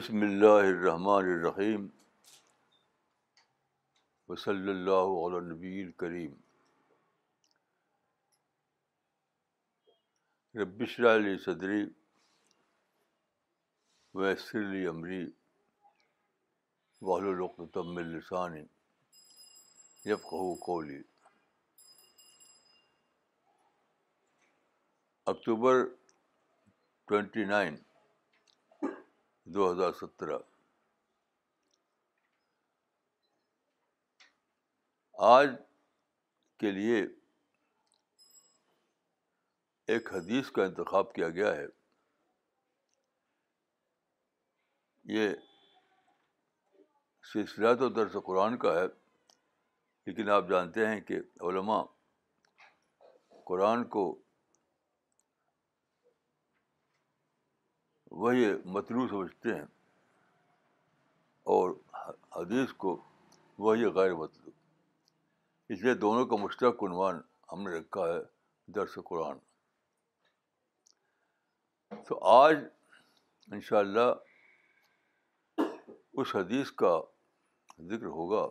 بسم اللہ الرحیم وصلی اللّہ نبی کریم ربشر علی صدری ویسر علی عمری وحل القطم السانی جب قہو قولی اکتوبر ٹوینٹی نائن دو ہزار سترہ آج کے لیے ایک حدیث کا انتخاب کیا گیا ہے یہ سلسلہ تو درس قرآن کا ہے لیکن آپ جانتے ہیں کہ علماء قرآن کو وہی مطلوب سمجھتے ہیں اور حدیث کو وہی غیر مطلوب اس لیے دونوں کا مشتق عنوان ہم نے رکھا ہے درس قرآن تو آج ان شاء اللہ اس حدیث کا ذکر ہوگا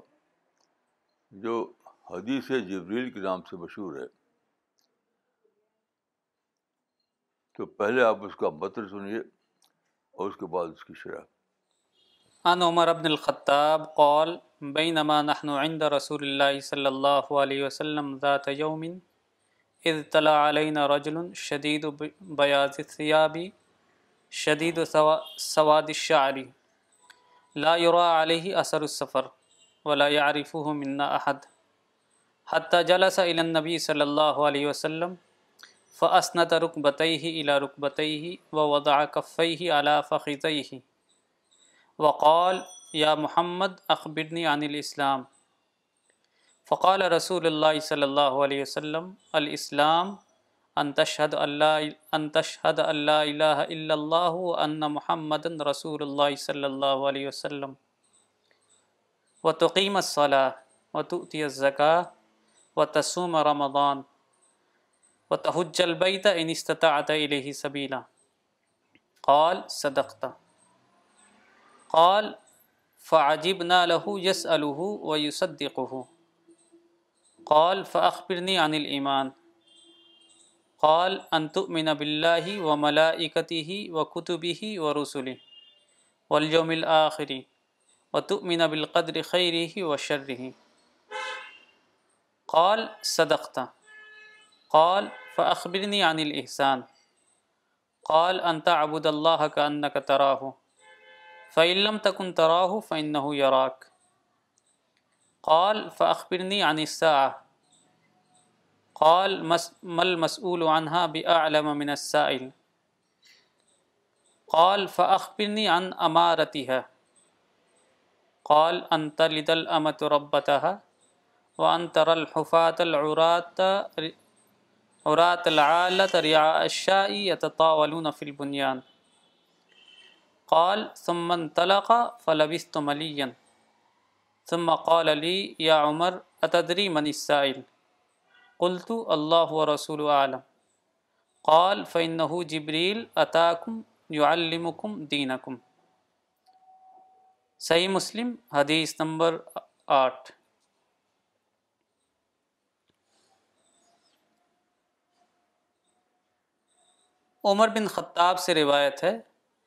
جو حدیث جبریل کے نام سے مشہور ہے تو پہلے آپ اس کا متر سنیے اور اس کے بعد اس کی شرح عن عمر ابن قال قول نحن عند رسول الله صلی اللہ علیہ وسلم ذات اذ طلع علينا رجل شدید الثياب شدید سواد الشعر لا يرى علیہ اثر السفر ولا منا احد جلس الى النبي صلی اللہ علیہ وسلم ف اسنت رقبطی اللہ رقبط و وداقف علا فقطی وقال یا محمد اخبرنی عن الاسلام فقال رسول اللہ صلی اللہ علیہ وسلم الاسلام ان تشہد اللہ الہ الہ اللہ ان محمد رسول اللہ صلی اللہ علیہ وسلم و الصلاة وتؤتی الزکاة وطوتی رمضان و تسوم و تحجلبی تہ ان استطاعت الیہ سبیلا قال قول قال فعجبنا له يسأله ويصدقه قال فأخبرني عن الإيمان قال أن تؤمن بالله وملائكته وكتبه ورسله واليوم الآخر وتؤمن بالقدر خيره وشره قال صدقت قال عن الاحسان قال انط تعبد الله کا ان قطرا فعلم تكن تراه و يراك قال ف عن الساعة قال ما المسؤول عنها بأعلم من السائل قال فأخبرني عن أمارتها قال أن تلد الأمة ربتها وأن ترى الحفاة العرات اورات العالت ریا شاعی اطاولون فل بنیان قال سمن طلق فلبیس تو ملین سم قال علی یا عمر من السائل قلطو اللہ رسول عالم قال فنحو جبریل اطاکم یو علم صحیح مسلم حدیث نمبر آٹھ عمر بن خطاب سے روایت ہے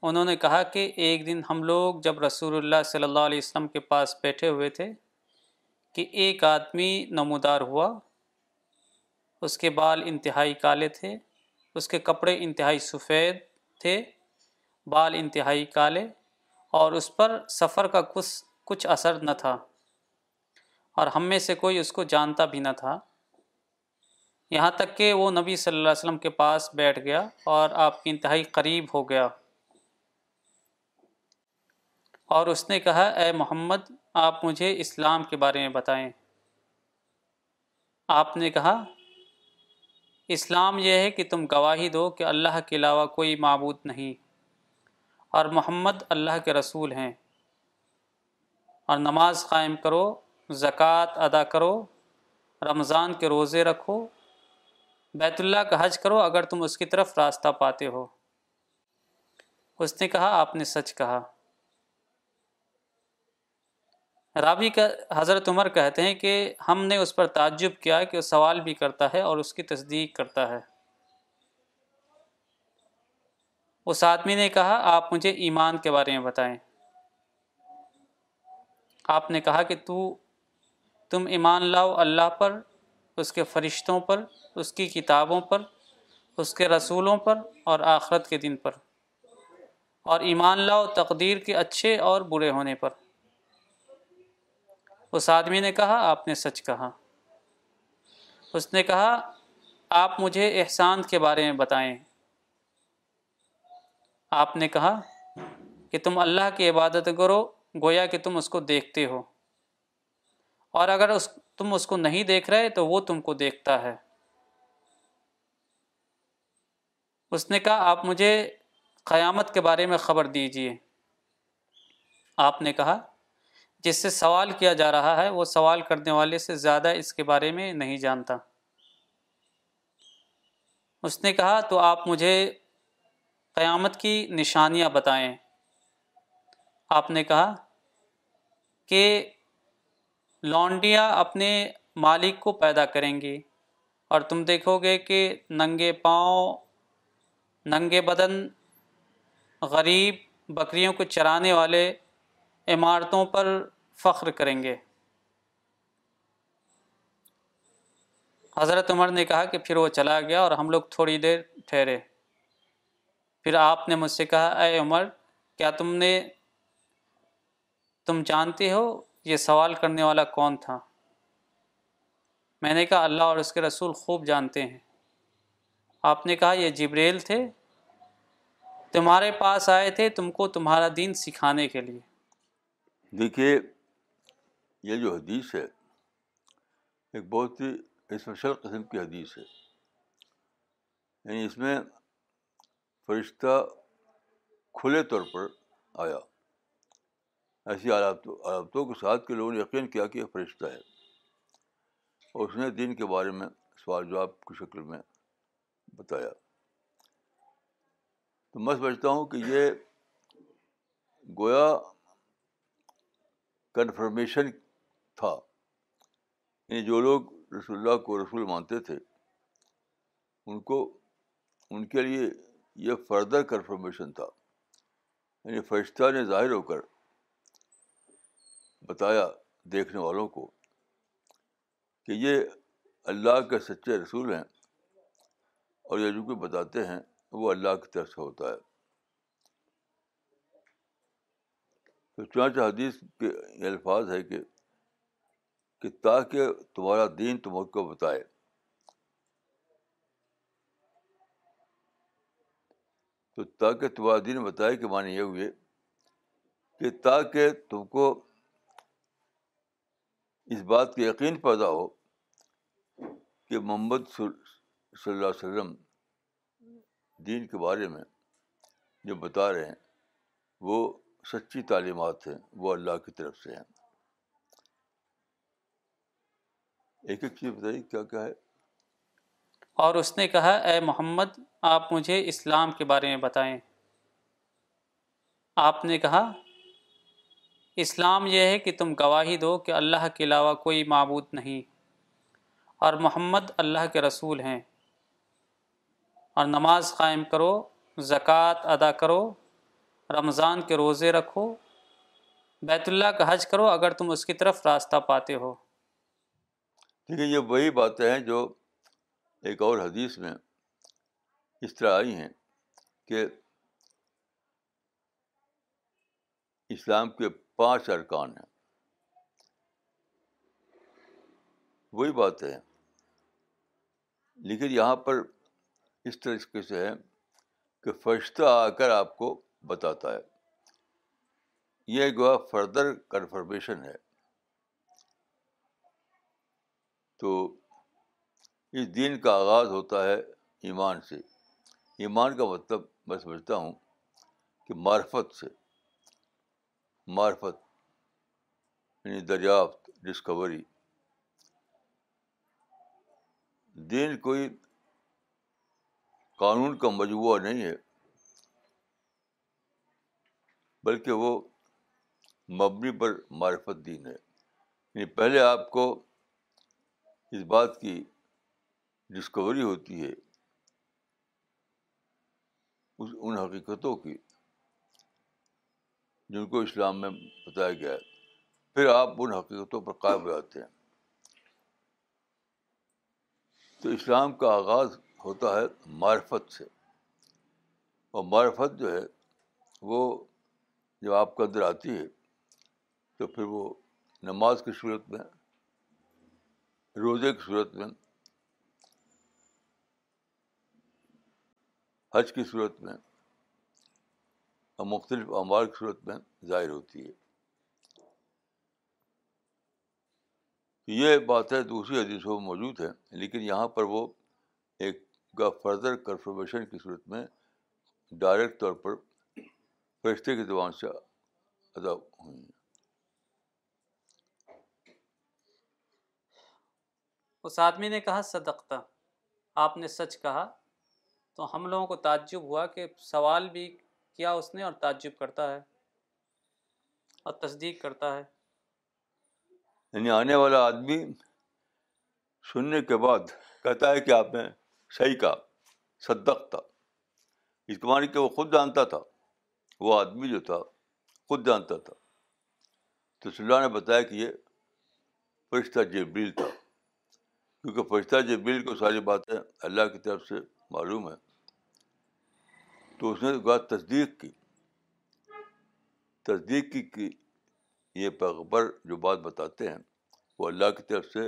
انہوں نے کہا کہ ایک دن ہم لوگ جب رسول اللہ صلی اللہ علیہ وسلم کے پاس بیٹھے ہوئے تھے کہ ایک آدمی نمودار ہوا اس کے بال انتہائی کالے تھے اس کے کپڑے انتہائی سفید تھے بال انتہائی کالے اور اس پر سفر کا کچھ کچھ اثر نہ تھا اور ہم میں سے کوئی اس کو جانتا بھی نہ تھا یہاں تک کہ وہ نبی صلی اللہ علیہ وسلم کے پاس بیٹھ گیا اور آپ کی انتہائی قریب ہو گیا اور اس نے کہا اے محمد آپ مجھے اسلام کے بارے میں بتائیں آپ نے کہا اسلام یہ ہے کہ تم گواہی دو کہ اللہ کے علاوہ کوئی معبود نہیں اور محمد اللہ کے رسول ہیں اور نماز قائم کرو زکوٰۃ ادا کرو رمضان کے روزے رکھو بیت اللہ کا حج کرو اگر تم اس کی طرف راستہ پاتے ہو اس نے کہا آپ نے سچ کہا رابی کا حضرت عمر کہتے ہیں کہ ہم نے اس پر تعجب کیا کہ وہ سوال بھی کرتا ہے اور اس کی تصدیق کرتا ہے اس آدمی نے کہا آپ مجھے ایمان کے بارے میں بتائیں آپ نے کہا کہ تو تم ایمان لاؤ اللہ پر اس کے فرشتوں پر اس کی کتابوں پر اس کے رسولوں پر اور آخرت کے دن پر اور ایمان لاؤ تقدیر کے اچھے اور برے ہونے پر اس آدمی نے کہا آپ نے سچ کہا اس نے کہا آپ مجھے احسان کے بارے میں بتائیں آپ نے کہا کہ تم اللہ کی عبادت کرو گویا کہ تم اس کو دیکھتے ہو اور اگر اس تم اس کو نہیں دیکھ رہے تو وہ تم کو دیکھتا ہے اس نے کہا آپ مجھے قیامت کے بارے میں خبر دیجئے آپ نے کہا جس سے سوال کیا جا رہا ہے وہ سوال کرنے والے سے زیادہ اس کے بارے میں نہیں جانتا اس نے کہا تو آپ مجھے قیامت کی نشانیاں بتائیں آپ نے کہا کہ لونڈیاں اپنے مالک کو پیدا کریں گی اور تم دیکھو گے کہ ننگے پاؤں ننگے بدن غریب بکریوں کو چرانے والے عمارتوں پر فخر کریں گے حضرت عمر نے کہا کہ پھر وہ چلا گیا اور ہم لوگ تھوڑی دیر ٹھہرے پھر آپ نے مجھ سے کہا اے عمر کیا تم نے تم جانتے ہو یہ سوال کرنے والا کون تھا میں نے کہا اللہ اور اس کے رسول خوب جانتے ہیں آپ نے کہا یہ جبریل تھے تمہارے پاس آئے تھے تم کو تمہارا دین سکھانے کے لیے دیکھیے یہ جو حدیث ہے ایک بہت ہی اسپیشل قسم کی حدیث ہے یعنی اس میں فرشتہ کھلے طور پر آیا ایسی علامتوں کے ساتھ کے لوگوں نے یقین کیا کہ یہ فرشتہ ہے اور اس نے دین کے بارے میں سوال جواب کی شکل میں بتایا تو میں سمجھتا ہوں کہ یہ گویا کنفرمیشن تھا یعنی جو لوگ رسول اللہ کو رسول مانتے تھے ان کو ان کے لیے یہ فردر کنفرمیشن تھا یعنی فرشتہ نے ظاہر ہو کر بتایا دیکھنے والوں کو کہ یہ اللہ کے سچے رسول ہیں اور یہ جو کہ بتاتے ہیں وہ اللہ کی طرف سے ہوتا ہے تو چانچ حدیث کے یہ الفاظ ہے کہ کہ تاکہ تمہارا دین تم کو بتائے تو تاکہ تمہارا دین بتائے کہ معنی یہ ہوئے کہ تاکہ تم کو اس بات کے یقین پیدا ہو کہ محمد صلی اللہ علیہ وسلم دین کے بارے میں جو بتا رہے ہیں وہ سچی تعلیمات ہیں وہ اللہ کی طرف سے ہیں ایک ایک چیز بتائیے کیا کیا ہے اور اس نے کہا اے محمد آپ مجھے اسلام کے بارے میں بتائیں آپ نے کہا اسلام یہ ہے کہ تم گواہی دو کہ اللہ کے علاوہ کوئی معبود نہیں اور محمد اللہ کے رسول ہیں اور نماز قائم کرو زکوٰۃ ادا کرو رمضان کے روزے رکھو بیت اللہ کا حج کرو اگر تم اس کی طرف راستہ پاتے ہو ٹھیک ہے یہ وہی باتیں ہیں جو ایک اور حدیث میں اس طرح آئی ہیں کہ اسلام کے پانچ ارکان ہیں وہی بات ہے لیکن یہاں پر اس طریقے سے ہے کہ فرشتہ آ کر آپ کو بتاتا ہے یہ جو ہے فردر کنفرمیشن ہے تو اس دین کا آغاز ہوتا ہے ایمان سے ایمان کا مطلب میں سمجھتا ہوں کہ معرفت سے معرفت یعنی دریافت ڈسکوری دین کوئی قانون کا مجموعہ نہیں ہے بلکہ وہ مبنی پر معرفت دین ہے یعنی پہلے آپ کو اس بات کی ڈسکوری ہوتی ہے اس ان حقیقتوں کی جن کو اسلام میں بتایا گیا ہے پھر آپ ان حقیقتوں پر قائم ہو جاتے ہیں تو اسلام کا آغاز ہوتا ہے معرفت سے اور معرفت جو ہے وہ جب آپ کے اندر آتی ہے تو پھر وہ نماز کی صورت میں روزے کی صورت میں حج کی صورت میں اور مختلف اعمال کی صورت میں ظاہر ہوتی ہے یہ باتیں دوسری حدیثوں میں موجود ہیں لیکن یہاں پر وہ ایک کا فردر کنفرمیشن کی صورت میں ڈائریکٹ طور پر فرشتے کی زبان سے ادا ہوئی ہیں اس آدمی نے کہا صدقتہ آپ نے سچ کہا تو ہم لوگوں کو تعجب ہوا کہ سوال بھی کیا اس نے اور تعجب کرتا ہے اور تصدیق کرتا ہے یعنی آنے والا آدمی سننے کے بعد کہتا ہے کہ آپ نے صحیح کہا صدق تھا اس کے معنی کہ وہ خود جانتا تھا وہ آدمی جو تھا خود جانتا تھا تو اللہ نے بتایا کہ یہ فرشتہ جبریل تھا کیونکہ فرشتہ جبریل کو ساری باتیں اللہ کی طرف سے معلوم ہے تو اس نے بات تصدیق کی تصدیق کی کہ یہ پیغبر جو بات بتاتے ہیں وہ اللہ کی طرف سے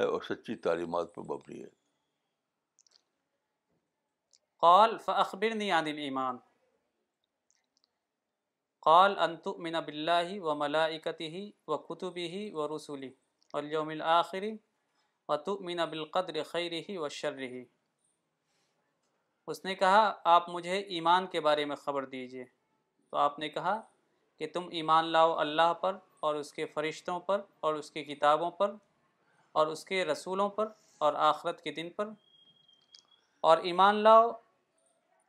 ہے اور سچی تعلیمات پر مبنی ہے قال اخبر عن ایمان قال انتب تؤمن بالله و وكتبه ہی و قطب ہی و رسولی بالقدر خیر ہی و شرحی اس نے کہا آپ مجھے ایمان کے بارے میں خبر دیجئے تو آپ نے کہا کہ تم ایمان لاؤ اللہ پر اور اس کے فرشتوں پر اور اس کی کتابوں پر اور اس کے رسولوں پر اور آخرت کے دن پر اور ایمان لاؤ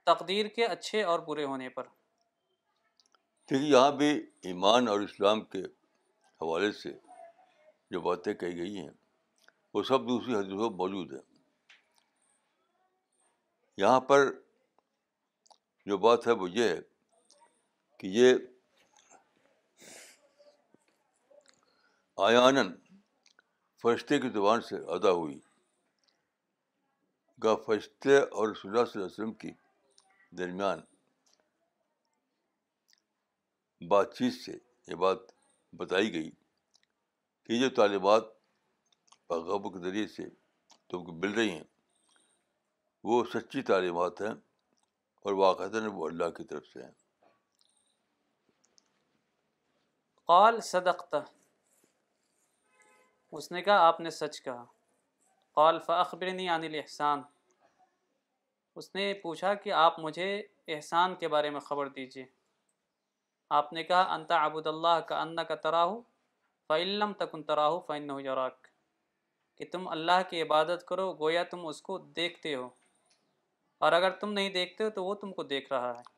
تقدیر کے اچھے اور برے ہونے پر دیکھیے یہاں بھی ایمان اور اسلام کے حوالے سے جو باتیں کہی گئی ہیں وہ سب دوسری حدیثوں موجود ہیں یہاں پر جو بات ہے وہ یہ ہے کہ یہ آیانن فرشتے کی زبان سے ادا ہوئی گا فرشتے اور اللہ صلی علیہ وسلم کی درمیان بات چیت سے یہ بات بتائی گئی کہ جو طالبات غبوں کے ذریعے سے تم کو مل رہی ہیں وہ سچی تعلیمات ہیں اور واقع اللہ کی طرف سے ہیں قال صدقت اس نے کہا آپ نے سچ کہا قال فاخبرنی عن الاحسان اس نے پوچھا کہ آپ مجھے احسان کے بارے میں خبر دیجیے آپ نے کہا انتا ابود اللہ کا انا کا تراہو فعلم تکن تراہو فن یوراک کہ تم اللہ کی عبادت کرو گویا تم اس کو دیکھتے ہو اور اگر تم نہیں دیکھتے ہو تو وہ تم کو دیکھ رہا ہے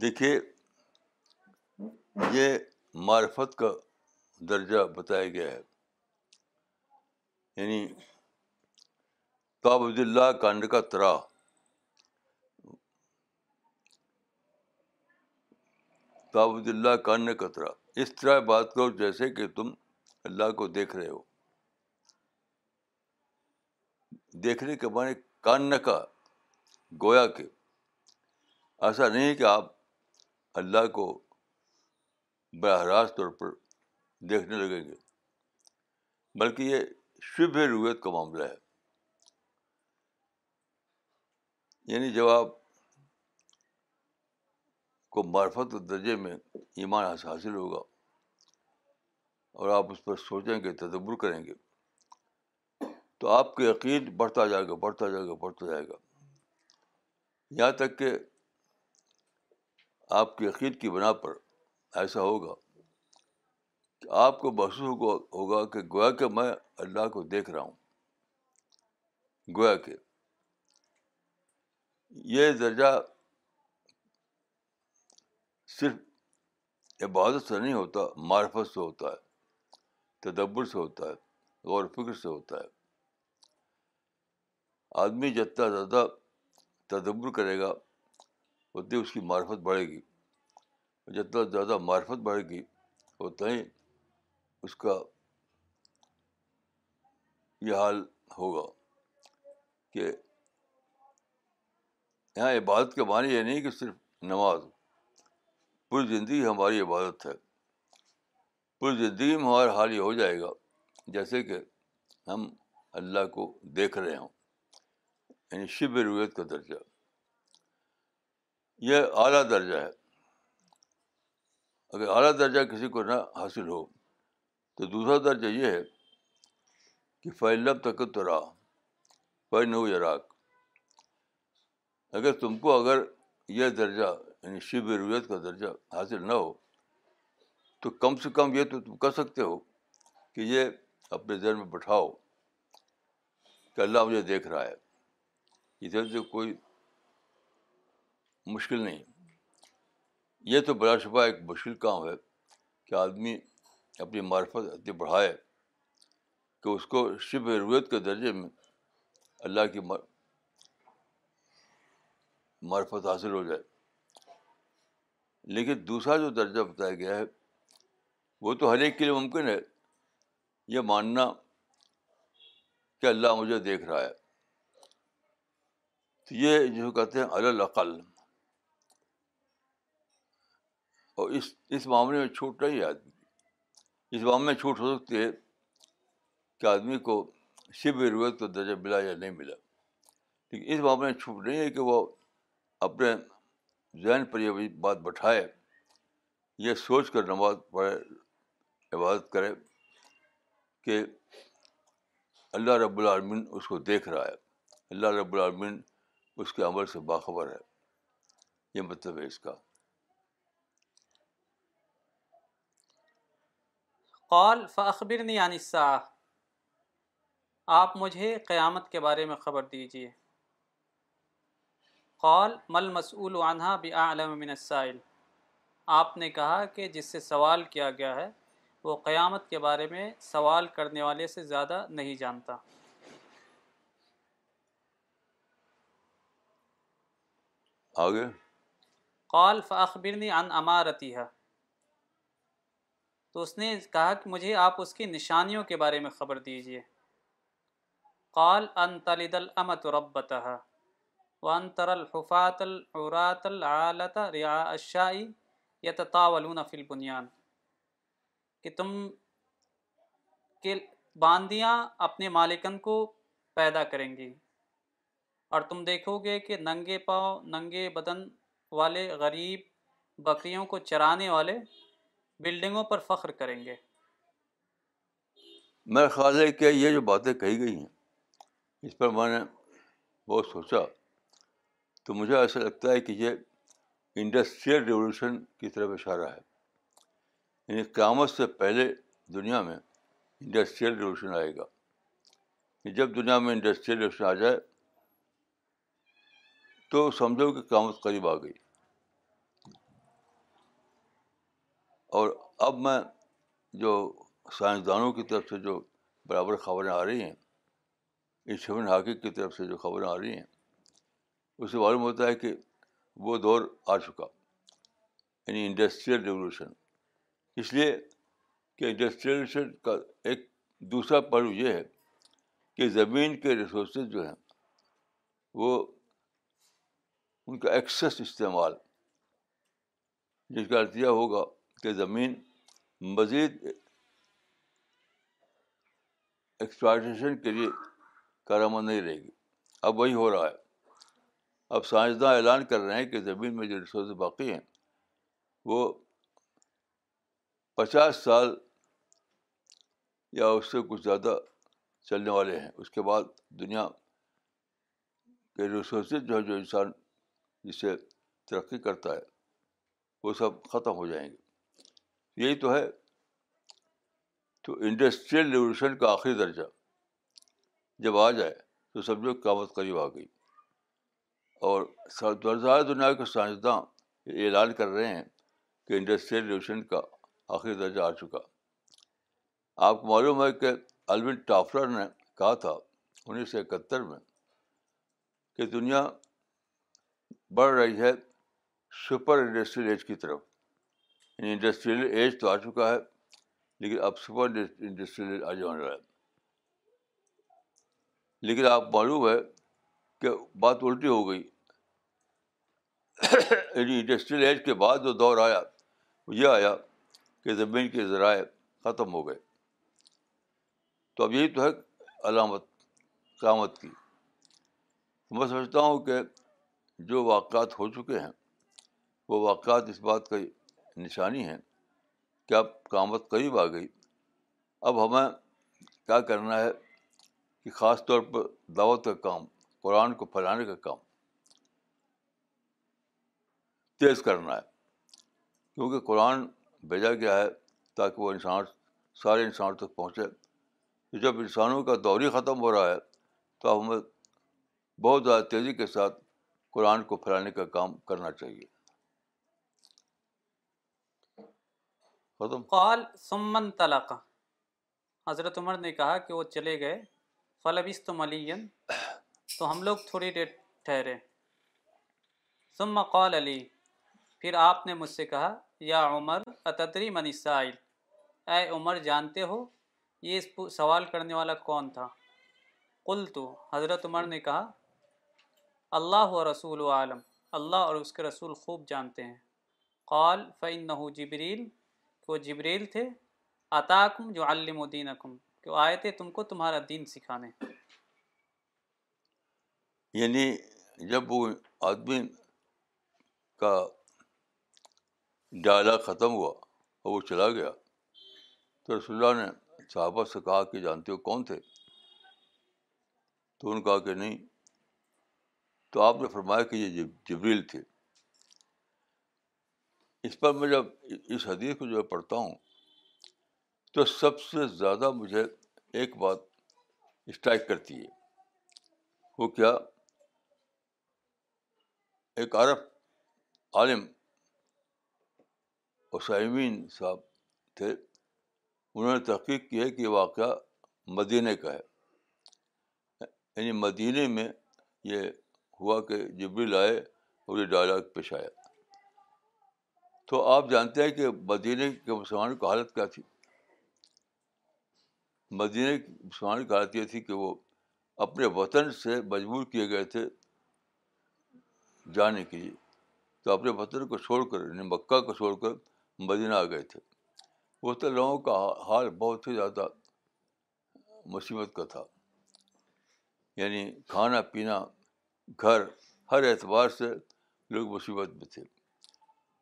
دیکھیے یہ معرفت کا درجہ بتایا گیا ہے یعنی تابد اللہ کانڈ کا ترا اللہ کانڈ کا ترا اس طرح بات کرو جیسے کہ تم اللہ کو دیکھ رہے ہو دیکھنے کے معنی کان کا گویا کہ ایسا نہیں کہ آپ اللہ کو براہ راست طور پر دیکھنے لگیں گے بلکہ یہ شب رویت کا معاملہ ہے یعنی جب آپ کو معرفت درجے میں ایمان حاصل ہوگا اور آپ اس پر سوچیں گے تدبر کریں گے تو آپ کا یقین بڑھتا جائے گا بڑھتا جائے گا بڑھتا جائے گا یہاں تک کہ آپ کے یقین کی بنا پر ایسا ہوگا کہ آپ کو محسوس ہوگا کہ گویا کہ میں اللہ کو دیکھ رہا ہوں گویا کہ یہ درجہ صرف عبادت سے نہیں ہوتا معرفت سے ہوتا ہے تدبر سے ہوتا ہے غور فکر سے ہوتا ہے آدمی جتنا زیادہ تدبر کرے گا اتنی اس کی معرفت بڑھے گی جتنا زیادہ معرفت بڑھے گی اتنا ہی اس کا یہ حال ہوگا کہ یہاں عبادت کے معنی یہ نہیں کہ صرف نماز پوری زندگی ہماری عبادت ہے پوری زندگی میں ہمارا حال یہ ہو جائے گا جیسے کہ ہم اللہ کو دیکھ رہے ہوں یعنی شب رویت کا درجہ یہ اعلیٰ درجہ ہے اگر اعلیٰ درجہ کسی کو نہ حاصل ہو تو دوسرا درجہ یہ ہے کہ فعلب تک تو راہ فعن یراک اگر تم کو اگر یہ درجہ یعنی شب رویت کا درجہ حاصل نہ ہو تو کم سے کم یہ تو تم کر سکتے ہو کہ یہ اپنے ذہن میں بٹھاؤ کہ اللہ مجھے دیکھ رہا ہے ادھر سے کوئی مشکل نہیں یہ تو بلا شبہ ایک مشکل کام ہے کہ آدمی اپنی معرفت اتنی بڑھائے کہ اس کو شب رویت کے درجے میں اللہ کی معرفت حاصل ہو جائے لیکن دوسرا جو درجہ بتایا گیا ہے وہ تو ہر ایک کے لیے ممکن ہے یہ ماننا کہ اللہ مجھے دیکھ رہا ہے تو یہ جو کہتے ہیں القل اور اس اس معاملے میں چھوٹ نہیں ہے آدمی اس معاملے میں چھوٹ ہو سکتی ہے کہ آدمی کو شب رویت کا درجہ ملا یا نہیں ملا لیکن اس معاملے میں چھوٹ نہیں ہے کہ وہ اپنے ذہن پر یہ بات بٹھائے یہ سوچ کر نماز پڑھے عبادت کرے کہ اللہ رب العالمین اس کو دیکھ رہا ہے اللہ رب العالمین اس کے عمل سے باخبر ہے یہ مطلب ہے اس کا آپ مجھے قیامت کے بارے میں خبر دیجیے قول مل عنہا بعلم من السائل آپ نے کہا کہ جس سے سوال کیا گیا ہے وہ قیامت کے بارے میں سوال کرنے والے سے زیادہ نہیں جانتا آگے قال فاخبرنی عن امارتیہ تو اس نے کہا کہ مجھے آپ اس کی نشانیوں کے بارے میں خبر دیجئے قال ان تلد تر ربتہ العرات العالت رعاء الشائی یتطاولون فی البنیان کہ تم کے باندیاں اپنے مالکن کو پیدا کریں گی اور تم دیکھو گے کہ ننگے پاؤں ننگے بدن والے غریب بکریوں کو چرانے والے بلڈنگوں پر فخر کریں گے میرا خیال ہے کہ یہ جو باتیں کہی گئی ہیں اس پر میں نے بہت سوچا تو مجھے ایسا لگتا ہے کہ یہ انڈسٹریل ریولیوشن کی طرف اشارہ ہے یعنی قیامت سے پہلے دنیا میں انڈسٹریل ریولیوشن آئے گا جب دنیا میں انڈسٹریل ریولیوشن آ جائے تو سمجھو کہ قیامت قریب آ گئی اور اب میں جو سائنسدانوں کی طرف سے جو برابر خبریں آ رہی ہیں ان شمن کی طرف سے جو خبریں آ رہی ہیں اسے معلوم ہوتا ہے کہ وہ دور آ چکا یعنی انڈسٹریل ریولیوشن اس لیے کہ ریولیوشن کا ایک دوسرا پہلو یہ ہے کہ زمین کے ریسورسز جو ہیں وہ ان کا ایکسس استعمال جس کا ارت یہ ہوگا کہ زمین مزید ایکسپلائٹیشن کے لیے کارآمد نہیں رہے گی اب وہی ہو رہا ہے اب سائنسداں اعلان کر رہے ہیں کہ زمین میں جو ریسورس باقی ہیں وہ پچاس سال یا اس سے کچھ زیادہ چلنے والے ہیں اس کے بعد دنیا کے ریسورسز جو ہے جو انسان جس سے ترقی کرتا ہے وہ سب ختم ہو جائیں گے یہی تو ہے تو انڈسٹریل ریولیوشن کا آخری درجہ جب آ جائے تو جو قیامت قریب آ گئی اور دنیا کے سائنسداں اعلان کر رہے ہیں کہ انڈسٹریل ریولیوشن کا آخری درجہ آ چکا آپ کو معلوم ہے کہ الون ٹافر نے کہا تھا انیس سو اکہتر میں کہ دنیا بڑھ رہی ہے سپر انڈسٹریل ایج کی طرف یعنی انڈسٹریل ایج تو آ چکا ہے لیکن اب سپر انڈسٹریل ایج آج لیکن آپ معلوم ہے کہ بات الٹی ہو گئی یعنی انڈسٹریل ایج کے بعد جو دور آیا وہ یہ آیا کہ زمین کے ذرائع ختم ہو گئے تو اب یہی تو ہے علامت قیامت کی میں سمجھتا ہوں کہ جو واقعات ہو چکے ہیں وہ واقعات اس بات کا نشانی ہیں کہ اب قامت قریب آ گئی اب ہمیں کیا کرنا ہے کہ خاص طور پر دعوت کا کام قرآن کو پھیلانے کا کام تیز کرنا ہے کیونکہ قرآن بھیجا گیا ہے تاکہ وہ انسان سارے انسانوں تک پہنچے جب انسانوں کا دور ہی ختم ہو رہا ہے تو ہمیں بہت زیادہ تیزی کے ساتھ قرآن کو پھیلانے کا کام کرنا چاہیے قال سمن تلاق حضرت عمر نے کہا کہ وہ چلے گئے فلبست ملین تو ہم لوگ تھوڑی دیر ٹھہرے ثم قال علی پھر آپ نے مجھ سے کہا یا عمر من سائل اے عمر جانتے ہو یہ سوال کرنے والا کون تھا قل تو حضرت عمر نے کہا اللہ و رسول عالم اللہ اور اس کے رسول خوب جانتے ہیں قال فعن نہ جبریل وہ جبریل تھے عطاکم جو علم و دین اکم کو آئے تھے تم کو تمہارا دین سکھانے یعنی جب وہ آدمی کا ڈائلاگ ختم ہوا اور وہ چلا گیا تو رسول اللہ نے صحابہ سے کہا کہ جانتے ہو کون تھے تو ان کہا کہ نہیں تو آپ نے فرمایا کہ یہ جبریل تھے اس پر میں جب اس حدیث کو جو ہے پڑھتا ہوں تو سب سے زیادہ مجھے ایک بات اسٹرائک کرتی ہے وہ کیا ایک عرب عالم وسائمین صاحب تھے انہوں نے تحقیق کی ہے کہ یہ واقعہ مدینہ کا ہے یعنی مدینہ میں یہ ہوا کہ جبریل لائے اور یہ ڈائلاگ پیش آیا تو آپ جانتے ہیں کہ مدینہ کے مسلمانوں کی حالت کیا تھی مدینہ مسلمانوں کی حالت یہ تھی کہ وہ اپنے وطن سے مجبور کیے گئے تھے جانے کے لیے تو اپنے وطن کو چھوڑ کر یعنی مکہ کو چھوڑ کر مدینہ آ گئے تھے وہ تو لوگوں کا حال بہت ہی زیادہ مصیبت کا تھا یعنی کھانا پینا گھر ہر اعتبار سے لوگ مصیبت میں تھے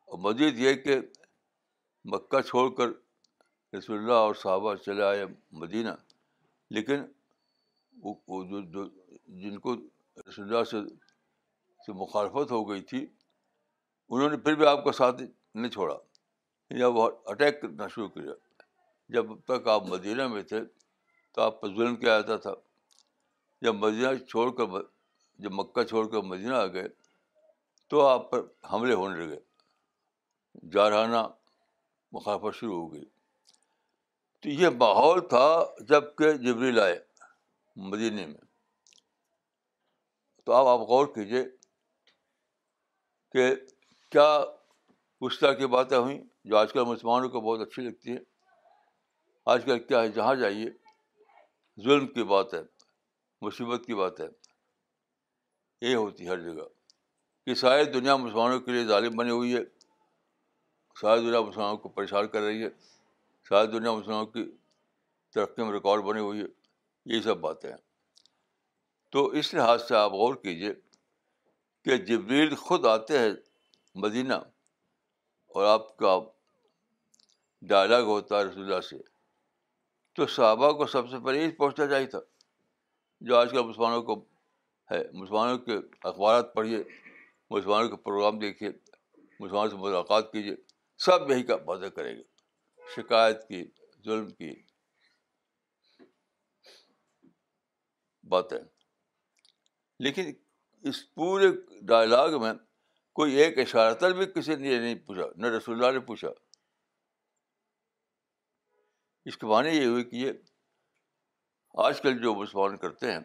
اور مزید یہ کہ مکہ چھوڑ کر رسول اللہ اور صحابہ چلے آئے مدینہ لیکن وہ جو جن کو رسول اللہ سے سے مخالفت ہو گئی تھی انہوں نے پھر بھی آپ کا ساتھ نہیں چھوڑا یا وہ اٹیک کرنا شروع کیا جب تک آپ مدینہ میں تھے تو آپ پر ظلم کیا جاتا تھا جب مدینہ چھوڑ کر جب مکہ چھوڑ کر مدینہ آ گئے تو آپ پر حملے ہونے لگے جارحانہ مخافت شروع ہو گئی تو یہ ماحول تھا جب کہ جبری لائے مدینے میں تو آپ آپ غور کیجیے کہ کیا اس طرح کی باتیں ہوئیں جو آج کل مسلمانوں کو بہت اچھی لگتی ہیں آج کل کیا ہے جہاں جائیے ظلم کی بات ہے مصیبت کی بات ہے یہی ہوتی ہے ہر جگہ کہ ساری دنیا مسلمانوں کے لیے ظالم بنی ہوئی ہے ساری دنیا مسلمانوں کو پریشان کر رہی ہے ساری دنیا مسلمانوں کی ترقی میں ریکارڈ بنی ہوئی ہے یہی سب باتیں ہیں تو اس لحاظ سے آپ غور کیجیے کہ جبریل خود آتے ہیں مدینہ اور آپ کا ڈائلاگ ہوتا ہے رسول اللہ سے تو صحابہ کو سب سے پہلے ہی پہنچنا چاہیے تھا جو آج کل مسلمانوں کو ہے مسلمانوں کے اخبارات پڑھیے مسلمانوں کے پروگرام دیکھیے مسلمانوں سے ملاقات کیجیے سب یہی کا واضح کریں گے شکایت کی ظلم کی باتیں لیکن اس پورے ڈائلاگ میں کوئی ایک اشارتر بھی کسی نے نہیں پوچھا نہ رسول اللہ نے پوچھا اس کے معنی یہ ہوئے کہ یہ آج کل جو مسلمان کرتے ہیں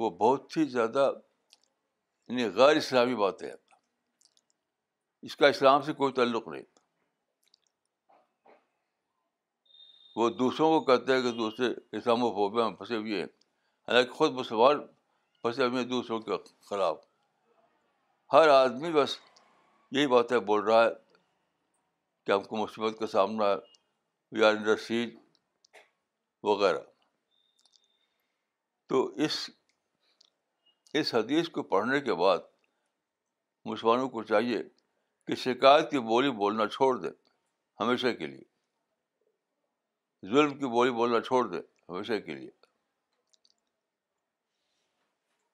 وہ بہت ہی زیادہ یعنی غیر اسلامی باتیں اس کا اسلام سے کوئی تعلق نہیں وہ دوسروں کو کہتے ہیں کہ دوسرے اسلام و فوبیا میں پھنسے ہوئے ہیں حالانکہ خود مسلمان پھنسے ہوئے ہیں دوسروں کے خلاف ہر آدمی بس یہی باتیں بول رہا ہے کہ ہم کو مصیبت کا سامنا ہے وی آر انڈر سیج وغیرہ تو اس اس حدیث کو پڑھنے کے بعد مسلمانوں کو چاہیے کہ شکایت کی بولی بولنا چھوڑ دیں ہمیشہ کے لیے ظلم کی بولی بولنا چھوڑ دیں ہمیشہ کے لیے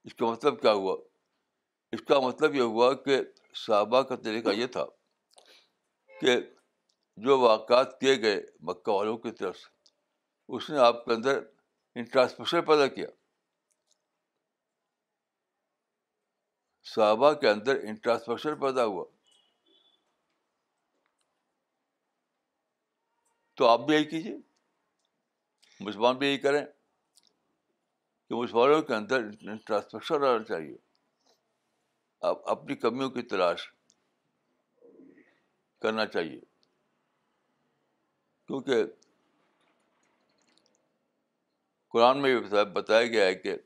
اس کا مطلب کیا ہوا اس کا مطلب یہ ہوا کہ صحابہ کا طریقہ یہ تھا کہ جو واقعات کیے گئے مکہ والوں کی طرف سے اس نے آپ کے اندر انٹراسپشن پیدا کیا صحابہ کے اندر انٹراسپکشن پیدا ہوا تو آپ بھی یہی کیجیے مسلمان بھی یہی کریں کہ مسلمانوں کے اندر انٹراسپکشن رہنا چاہیے اب اپنی کمیوں کی تلاش کرنا چاہیے کیونکہ قرآن میں بھی بتایا گیا ہے کہ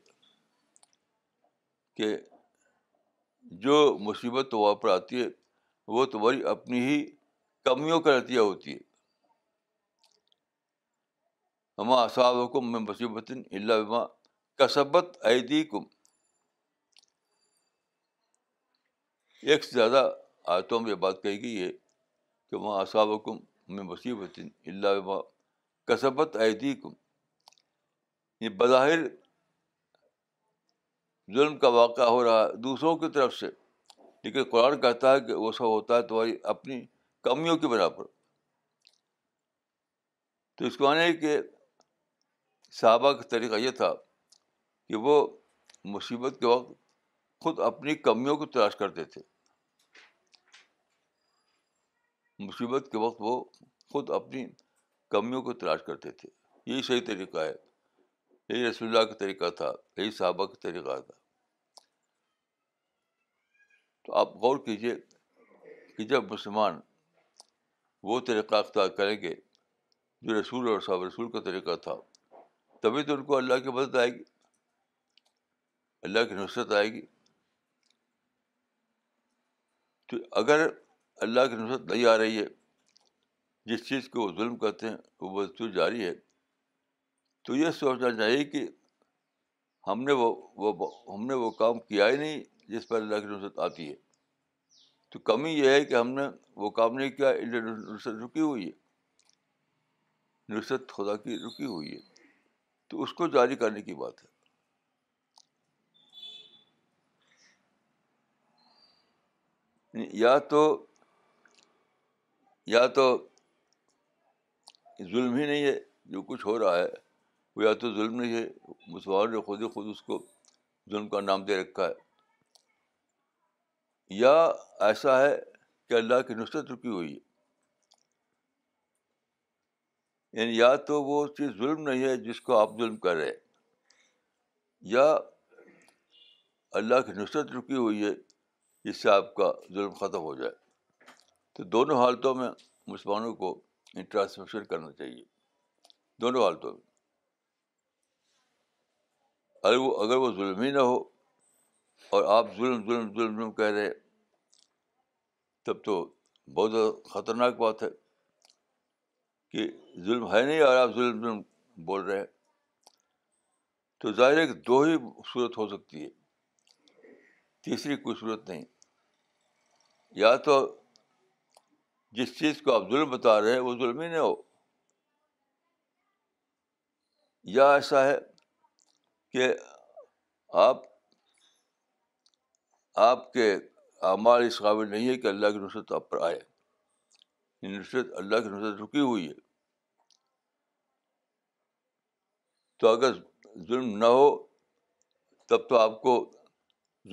کہ جو مصیبت تو وہاں پر آتی ہے وہ تمہاری اپنی ہی کمیوں کا نتیجہ ہوتی ہے ہما اصاب حکم میں مصیبت اللہ بما کسبت عیدی کم ایک سے زیادہ آیتوں میں یہ بات کہی گئی ہے کہ وہاں اصاب حکم میں مصیبت اللہ بما کسبت عیدی کم یہ بظاہر ظلم کا واقعہ ہو رہا ہے دوسروں کی طرف سے لیکن قرآن کہتا ہے کہ وہ سب ہوتا ہے تمہاری اپنی کمیوں کے برابر تو اس کو معنی کہ صحابہ کا طریقہ یہ تھا کہ وہ مصیبت کے وقت خود اپنی کمیوں کو تلاش کرتے تھے مصیبت کے وقت وہ خود اپنی کمیوں کو تلاش کرتے تھے یہی صحیح طریقہ ہے یہی رسول اللہ کا طریقہ تھا یہی صحابہ کا طریقہ تھا تو آپ غور کیجیے کہ جب مسلمان وہ طریقہ اختیار کریں گے جو رسول اور صاحب رسول کا طریقہ تھا تبھی تو ان کو اللہ کی مدد آئے گی اللہ کی نصرت آئے گی تو اگر اللہ کی نصرت نہیں آ رہی ہے جس چیز کو وہ ظلم کرتے ہیں وہ بدستور جاری ہے تو یہ سوچنا چاہیے کہ ہم نے وہ وہ ہم نے وہ کام کیا ہی نہیں جس پر اللہ کی نصرت آتی ہے تو کمی یہ ہے کہ ہم نے وہ کام نہیں کیا نصرت رکی ہوئی ہے نصرت خدا کی رکی ہوئی ہے تو اس کو جاری کرنے کی بات ہے یا تو یا تو ظلم ہی نہیں ہے جو کچھ ہو رہا ہے وہ یا تو ظلم نہیں ہے مسلمان نے خود خود اس کو ظلم کا نام دے رکھا ہے یا ایسا ہے کہ اللہ کی نصرت رکی ہوئی ہے یعنی یا تو وہ چیز ظلم نہیں ہے جس کو آپ ظلم کر ہیں یا اللہ کی نصرت رکی ہوئی ہے جس سے آپ کا ظلم ختم ہو جائے تو دونوں حالتوں میں مسلمانوں کو انٹراسپیکشن کرنا چاہیے دونوں حالتوں میں اگر وہ اگر وہ ظلم ہی نہ ہو اور آپ ظلم ظلم ظلم ظلم کہہ رہے تب تو بہت خطرناک بات ہے کہ ظلم ہے نہیں اور آپ ظلم ظلم بول رہے ہیں تو ظاہر ہے کہ دو ہی صورت ہو سکتی ہے تیسری کوئی صورت نہیں یا تو جس چیز کو آپ ظلم بتا رہے ہیں وہ ظلم ہی نہیں ہو یا ایسا ہے کہ آپ آپ کے اعمال اس قابل نہیں ہے کہ اللہ کی نصرت آپ پر آئے نصرت اللہ کی نصرت رکی ہوئی ہے تو اگر ظلم نہ ہو تب تو آپ کو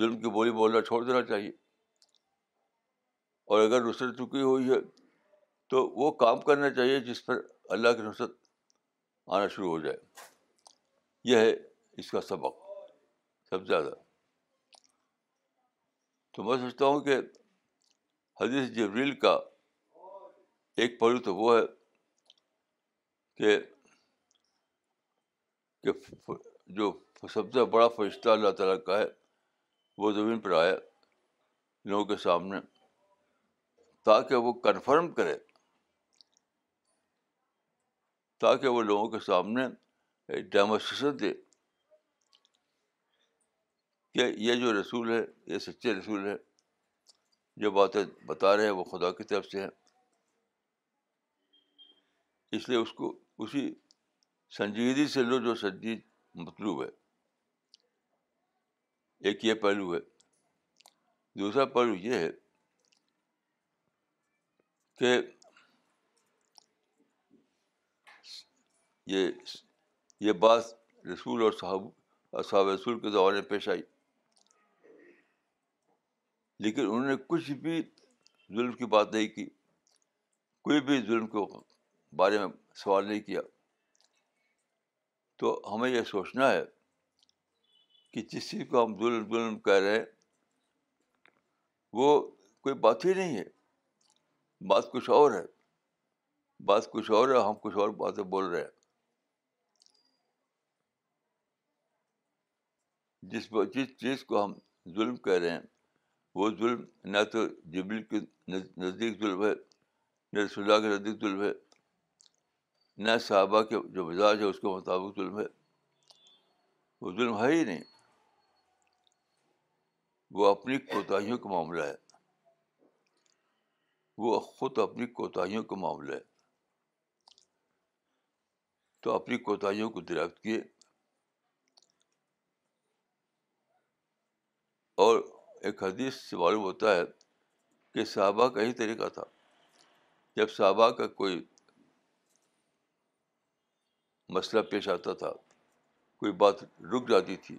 ظلم کی بولی بولنا چھوڑ دینا چاہیے اور اگر نصرت رکی ہوئی ہے تو وہ کام کرنا چاہیے جس پر اللہ کی نصرت آنا شروع ہو جائے یہ ہے اس کا سبق سب سے زیادہ تو میں سوچتا ہوں کہ حدیث جبریل کا ایک پہلو تو وہ ہے کہ جو سب سے بڑا فرشتہ اللہ تعالیٰ کا ہے وہ زمین پر آئے لوگوں کے سامنے تاکہ وہ کنفرم کرے تاکہ وہ لوگوں کے سامنے ڈیموسٹریشن دے کہ یہ جو رسول ہے یہ سچے رسول ہے جو باتیں بتا رہے ہیں وہ خدا کی طرف سے ہیں اس لیے اس کو اسی سنجیدگی سے لو جو سنجید مطلوب ہے ایک یہ پہلو ہے دوسرا پہلو یہ ہے کہ یہ یہ بات رسول اور صحاب اور صحاب رسول کے میں پیش آئی لیکن انہوں نے کچھ بھی ظلم کی بات نہیں کی کوئی بھی ظلم کے بارے میں سوال نہیں کیا تو ہمیں یہ سوچنا ہے کہ جس چیز کو ہم ظلم ظلم کہہ رہے ہیں وہ کوئی بات ہی نہیں ہے بات کچھ اور ہے بات کچھ اور ہے ہم کچھ اور باتیں بول رہے ہیں جس جس چیز کو ہم ظلم کہہ رہے ہیں وہ ظلم نہ تو جبل کے نزدیک ظلم ہے نہ اللہ کے نزدیک ظلم ہے نہ صحابہ کے جو مزاج ہے اس کے مطابق ظلم ہے وہ ظلم ہے ہی نہیں وہ اپنی کوتاہیوں کا معاملہ ہے وہ خود اپنی کوتاہیوں کا معاملہ ہے تو اپنی کوتاہیوں کو دریافت کیے اور ایک حدیث سے معلوم ہوتا ہے کہ صحابہ کا ہی طریقہ تھا جب صحابہ کا کوئی مسئلہ پیش آتا تھا کوئی بات رک جاتی تھی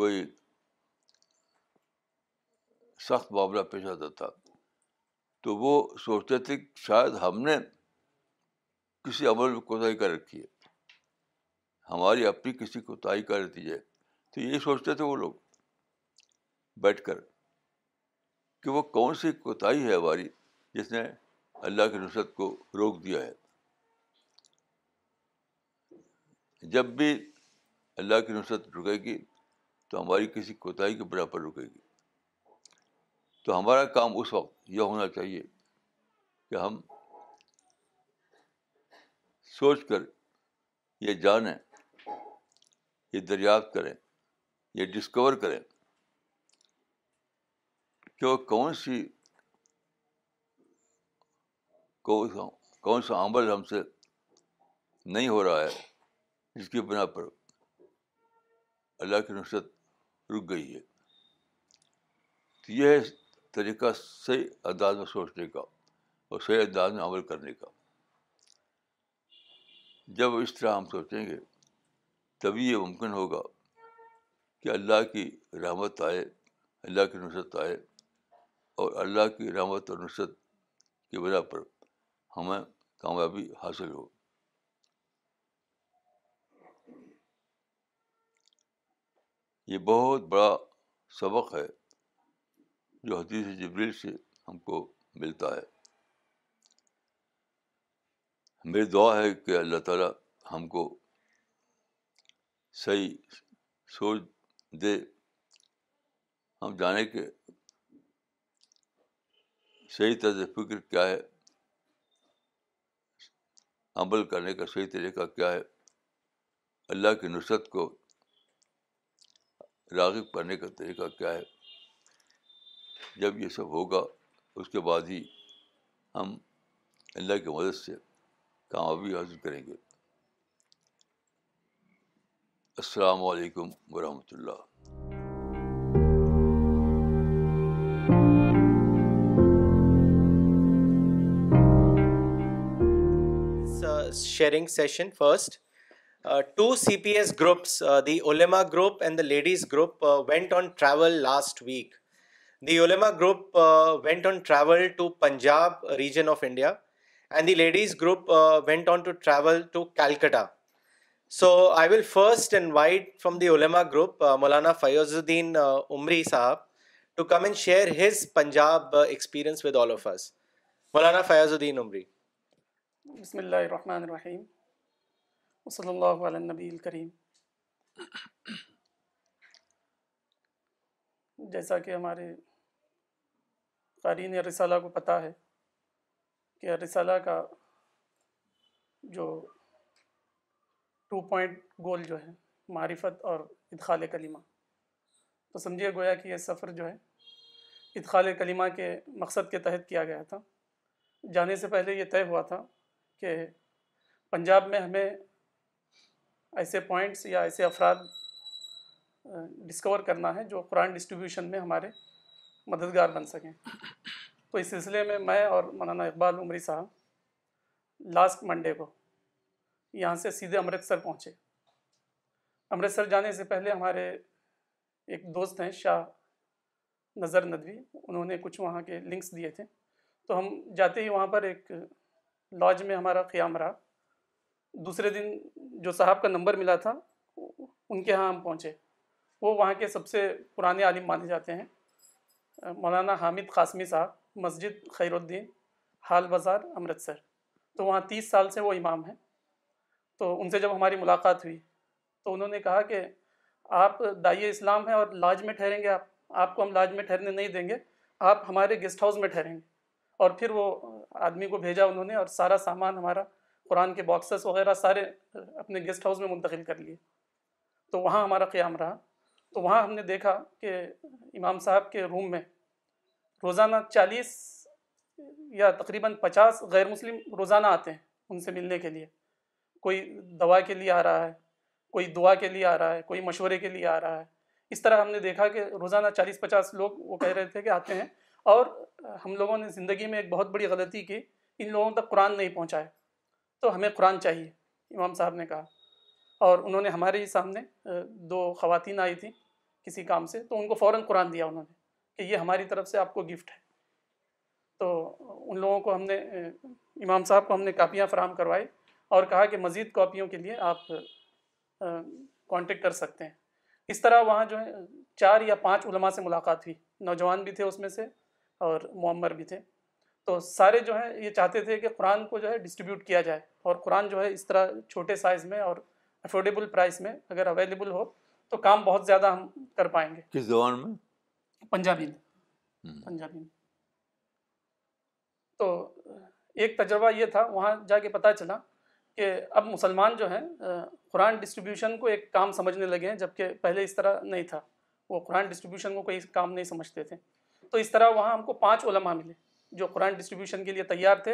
کوئی سخت معاملہ پیش آتا تھا تو وہ سوچتے تھے کہ شاید ہم نے کسی عمل میں کوتاہی کر رکھی ہے ہماری اپنی کسی کوتاہی کر دی ہے تو یہ سوچتے تھے وہ لوگ بیٹھ کر کہ وہ کون سی کوتاہی ہے ہماری جس نے اللہ کی نصرت کو روک دیا ہے جب بھی اللہ کی نصرت رکے گی تو ہماری کسی کوتاہی کے برابر رکے گی تو ہمارا کام اس وقت یہ ہونا چاہیے کہ ہم سوچ کر یہ جانیں یہ دریافت کریں یہ ڈسکور کریں کہ وہ کون سی کون سا عمل ہم سے نہیں ہو رہا ہے جس کی بنا پر اللہ کی نصرت رک گئی ہے تو یہ ہے طریقہ صحیح انداز میں سوچنے کا اور صحیح انداز میں عمل کرنے کا جب اس طرح ہم سوچیں گے تبھی یہ ممکن ہوگا کہ اللہ کی رحمت آئے اللہ کی نصرت آئے اور اللہ کی رحمت اور نصرت کی وجہ پر ہمیں کامیابی حاصل ہو یہ بہت بڑا سبق ہے جو حدیث جبریل سے ہم کو ملتا ہے میری دعا ہے کہ اللہ تعالیٰ ہم کو صحیح سوچ دے ہم جانے کے صحیح طرز فکر کیا ہے عمل کرنے کا صحیح طریقہ کیا ہے اللہ کی نصرت کو راغب کرنے کا طریقہ کیا ہے جب یہ سب ہوگا اس کے بعد ہی ہم اللہ کی مدد سے کامیابی حاصل کریں گے السلام علیکم ورحمۃ اللہ sharing session first two C P S groups the ulama group and ladies group went on travel last week the ulama group went on travel to Punjab region of India and the ladies group went on to travel to Calcutta so I will first invite from the ulama group Maulana Fayazuddin Umari sahib to come and share his Punjab experience with all Maulana Fayazuddin امری بسم اللہ الرحمن الرحیم وصل اللہ علی النبی الکریم جیسا کہ ہمارے قارین رسالہ کو پتہ ہے کہ رسالہ کا جو ٹو پوائنٹ گول جو ہے معارفت اور ادخال کلمہ تو سمجھے گویا کہ یہ سفر جو ہے ادخال کلمہ کے مقصد کے تحت کیا گیا تھا جانے سے پہلے یہ طے ہوا تھا کہ پنجاب میں ہمیں ایسے پوائنٹس یا ایسے افراد ڈسکور کرنا ہے جو قرآن ڈسٹریبیوشن میں ہمارے مددگار بن سکیں تو اس سلسلے میں میں اور مولانا اقبال عمری صاحب لاسٹ منڈے کو یہاں سے سیدھے امرتسر پہنچے امرتسر جانے سے پہلے ہمارے ایک دوست ہیں شاہ نظر ندوی انہوں نے کچھ وہاں کے لنکس دیے تھے تو ہم جاتے ہی وہاں پر ایک لاج میں ہمارا قیام رہا دوسرے دن جو صاحب کا نمبر ملا تھا ان کے ہاں ہم پہنچے وہ وہاں کے سب سے پرانے عالم مانے جاتے ہیں مولانا حامد قاسمی صاحب مسجد خیر الدین حال بازار امرتسر تو وہاں تیس سال سے وہ امام ہیں تو ان سے جب ہماری ملاقات ہوئی تو انہوں نے کہا کہ آپ دائی اسلام ہیں اور لاج میں ٹھہریں گے آپ آپ کو ہم لاج میں ٹھہرنے نہیں دیں گے آپ ہمارے گیسٹ ہاؤس میں ٹھہریں گے اور پھر وہ آدمی کو بھیجا انہوں نے اور سارا سامان ہمارا قرآن کے باکسز وغیرہ سارے اپنے گیسٹ ہاؤس میں منتقل کر لیے تو وہاں ہمارا قیام رہا تو وہاں ہم نے دیکھا کہ امام صاحب کے روم میں روزانہ چالیس یا تقریباً پچاس غیر مسلم روزانہ آتے ہیں ان سے ملنے کے لیے کوئی دوا کے لیے آ رہا ہے کوئی دعا کے لیے آ رہا ہے کوئی مشورے کے لیے آ رہا ہے اس طرح ہم نے دیکھا کہ روزانہ چالیس پچاس لوگ وہ کہہ رہے تھے کہ آتے ہیں اور ہم لوگوں نے زندگی میں ایک بہت بڑی غلطی کی ان لوگوں تک قرآن نہیں ہے تو ہمیں قرآن چاہیے امام صاحب نے کہا اور انہوں نے ہمارے ہی سامنے دو خواتین آئی تھیں کسی کام سے تو ان کو فوراً قرآن دیا انہوں نے کہ یہ ہماری طرف سے آپ کو گفٹ ہے تو ان لوگوں کو ہم نے امام صاحب کو ہم نے کاپیاں فراہم کروائی اور کہا کہ مزید کاپیوں کے لیے آپ کانٹیکٹ کر سکتے ہیں اس طرح وہاں جو ہے چار یا پانچ علماء سے ملاقات ہوئی نوجوان بھی تھے اس میں سے اور معمر بھی تھے تو سارے جو ہیں یہ چاہتے تھے کہ قرآن کو جو ہے ڈسٹریبیوٹ کیا جائے اور قرآن جو ہے اس طرح چھوٹے سائز میں اور افورڈیبل پرائز میں اگر اویلیبل ہو تو کام بہت زیادہ ہم کر پائیں گے کس زبان میں پنجابی میں پنجابی میں تو ایک تجربہ یہ تھا وہاں جا کے پتہ چلا کہ اب مسلمان جو ہیں قرآن ڈسٹریبیوشن کو ایک کام سمجھنے لگے ہیں جبکہ پہلے اس طرح نہیں تھا وہ قرآن ڈسٹریبیوشن کو کوئی کام نہیں سمجھتے تھے تو اس طرح وہاں ہم کو پانچ علماء ملے جو قرآن ڈسٹریبیوشن کے لیے تیار تھے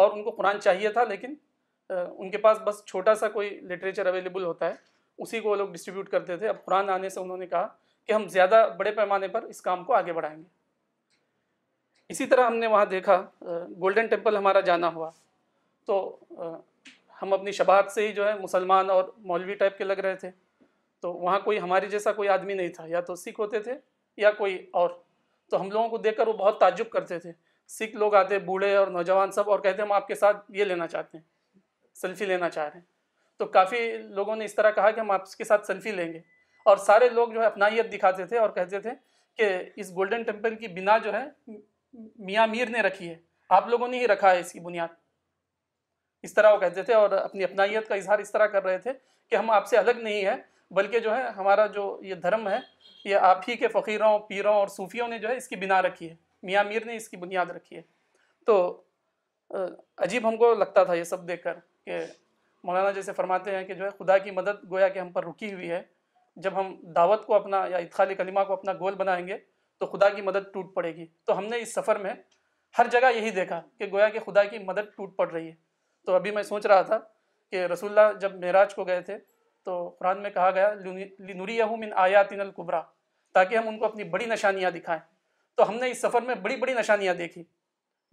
اور ان کو قرآن چاہیے تھا لیکن ان کے پاس بس چھوٹا سا کوئی لٹریچر اویلیبل ہوتا ہے اسی کو وہ لوگ ڈسٹریبیوٹ کرتے تھے اب قرآن آنے سے انہوں نے کہا کہ ہم زیادہ بڑے پیمانے پر اس کام کو آگے بڑھائیں گے اسی طرح ہم نے وہاں دیکھا گولڈن ٹیمپل ہمارا جانا ہوا تو ہم اپنی شباہت سے ہی جو ہے مسلمان اور مولوی ٹائپ کے لگ رہے تھے تو وہاں کوئی ہمارے جیسا کوئی آدمی نہیں تھا یا تو سکھ ہوتے تھے یا کوئی اور تو ہم لوگوں کو دیکھ کر وہ بہت تعجب کرتے تھے سکھ لوگ آتے بوڑھے اور نوجوان سب اور کہتے ہیں ہم آپ کے ساتھ یہ لینا چاہتے ہیں سیلفی لینا چاہ رہے ہیں تو کافی لوگوں نے اس طرح کہا کہ ہم آپ کے ساتھ سیلفی لیں گے اور سارے لوگ جو ہے اپنائیت دکھاتے تھے اور کہتے تھے کہ اس گولڈن ٹیمپل کی بنا جو ہے میاں میر نے رکھی ہے آپ لوگوں نے ہی رکھا ہے اس کی بنیاد اس طرح وہ کہتے تھے اور اپنی اپنائیت کا اظہار اس طرح کر رہے تھے کہ ہم آپ سے الگ نہیں ہیں بلکہ جو ہے ہمارا جو یہ دھرم ہے یہ آپ ہی کے فقیروں پیروں اور صوفیوں نے جو ہے اس کی بنا رکھی ہے میاں میر نے اس کی بنیاد رکھی ہے تو عجیب ہم کو لگتا تھا یہ سب دیکھ کر کہ مولانا جیسے فرماتے ہیں کہ جو ہے خدا کی مدد گویا کہ ہم پر رکی ہوئی ہے جب ہم دعوت کو اپنا یا ادخال کلمہ کو اپنا گول بنائیں گے تو خدا کی مدد ٹوٹ پڑے گی تو ہم نے اس سفر میں ہر جگہ یہی دیکھا کہ گویا کہ خدا کی مدد ٹوٹ پڑ رہی ہے تو ابھی میں سوچ رہا تھا کہ رسول اللہ جب معراج کو گئے تھے تو قرآن میں کہا گیا لنوریہم من آیاتن القبرا تاکہ ہم ان کو اپنی بڑی نشانیاں دکھائیں تو ہم نے اس سفر میں بڑی بڑی نشانیاں دیکھی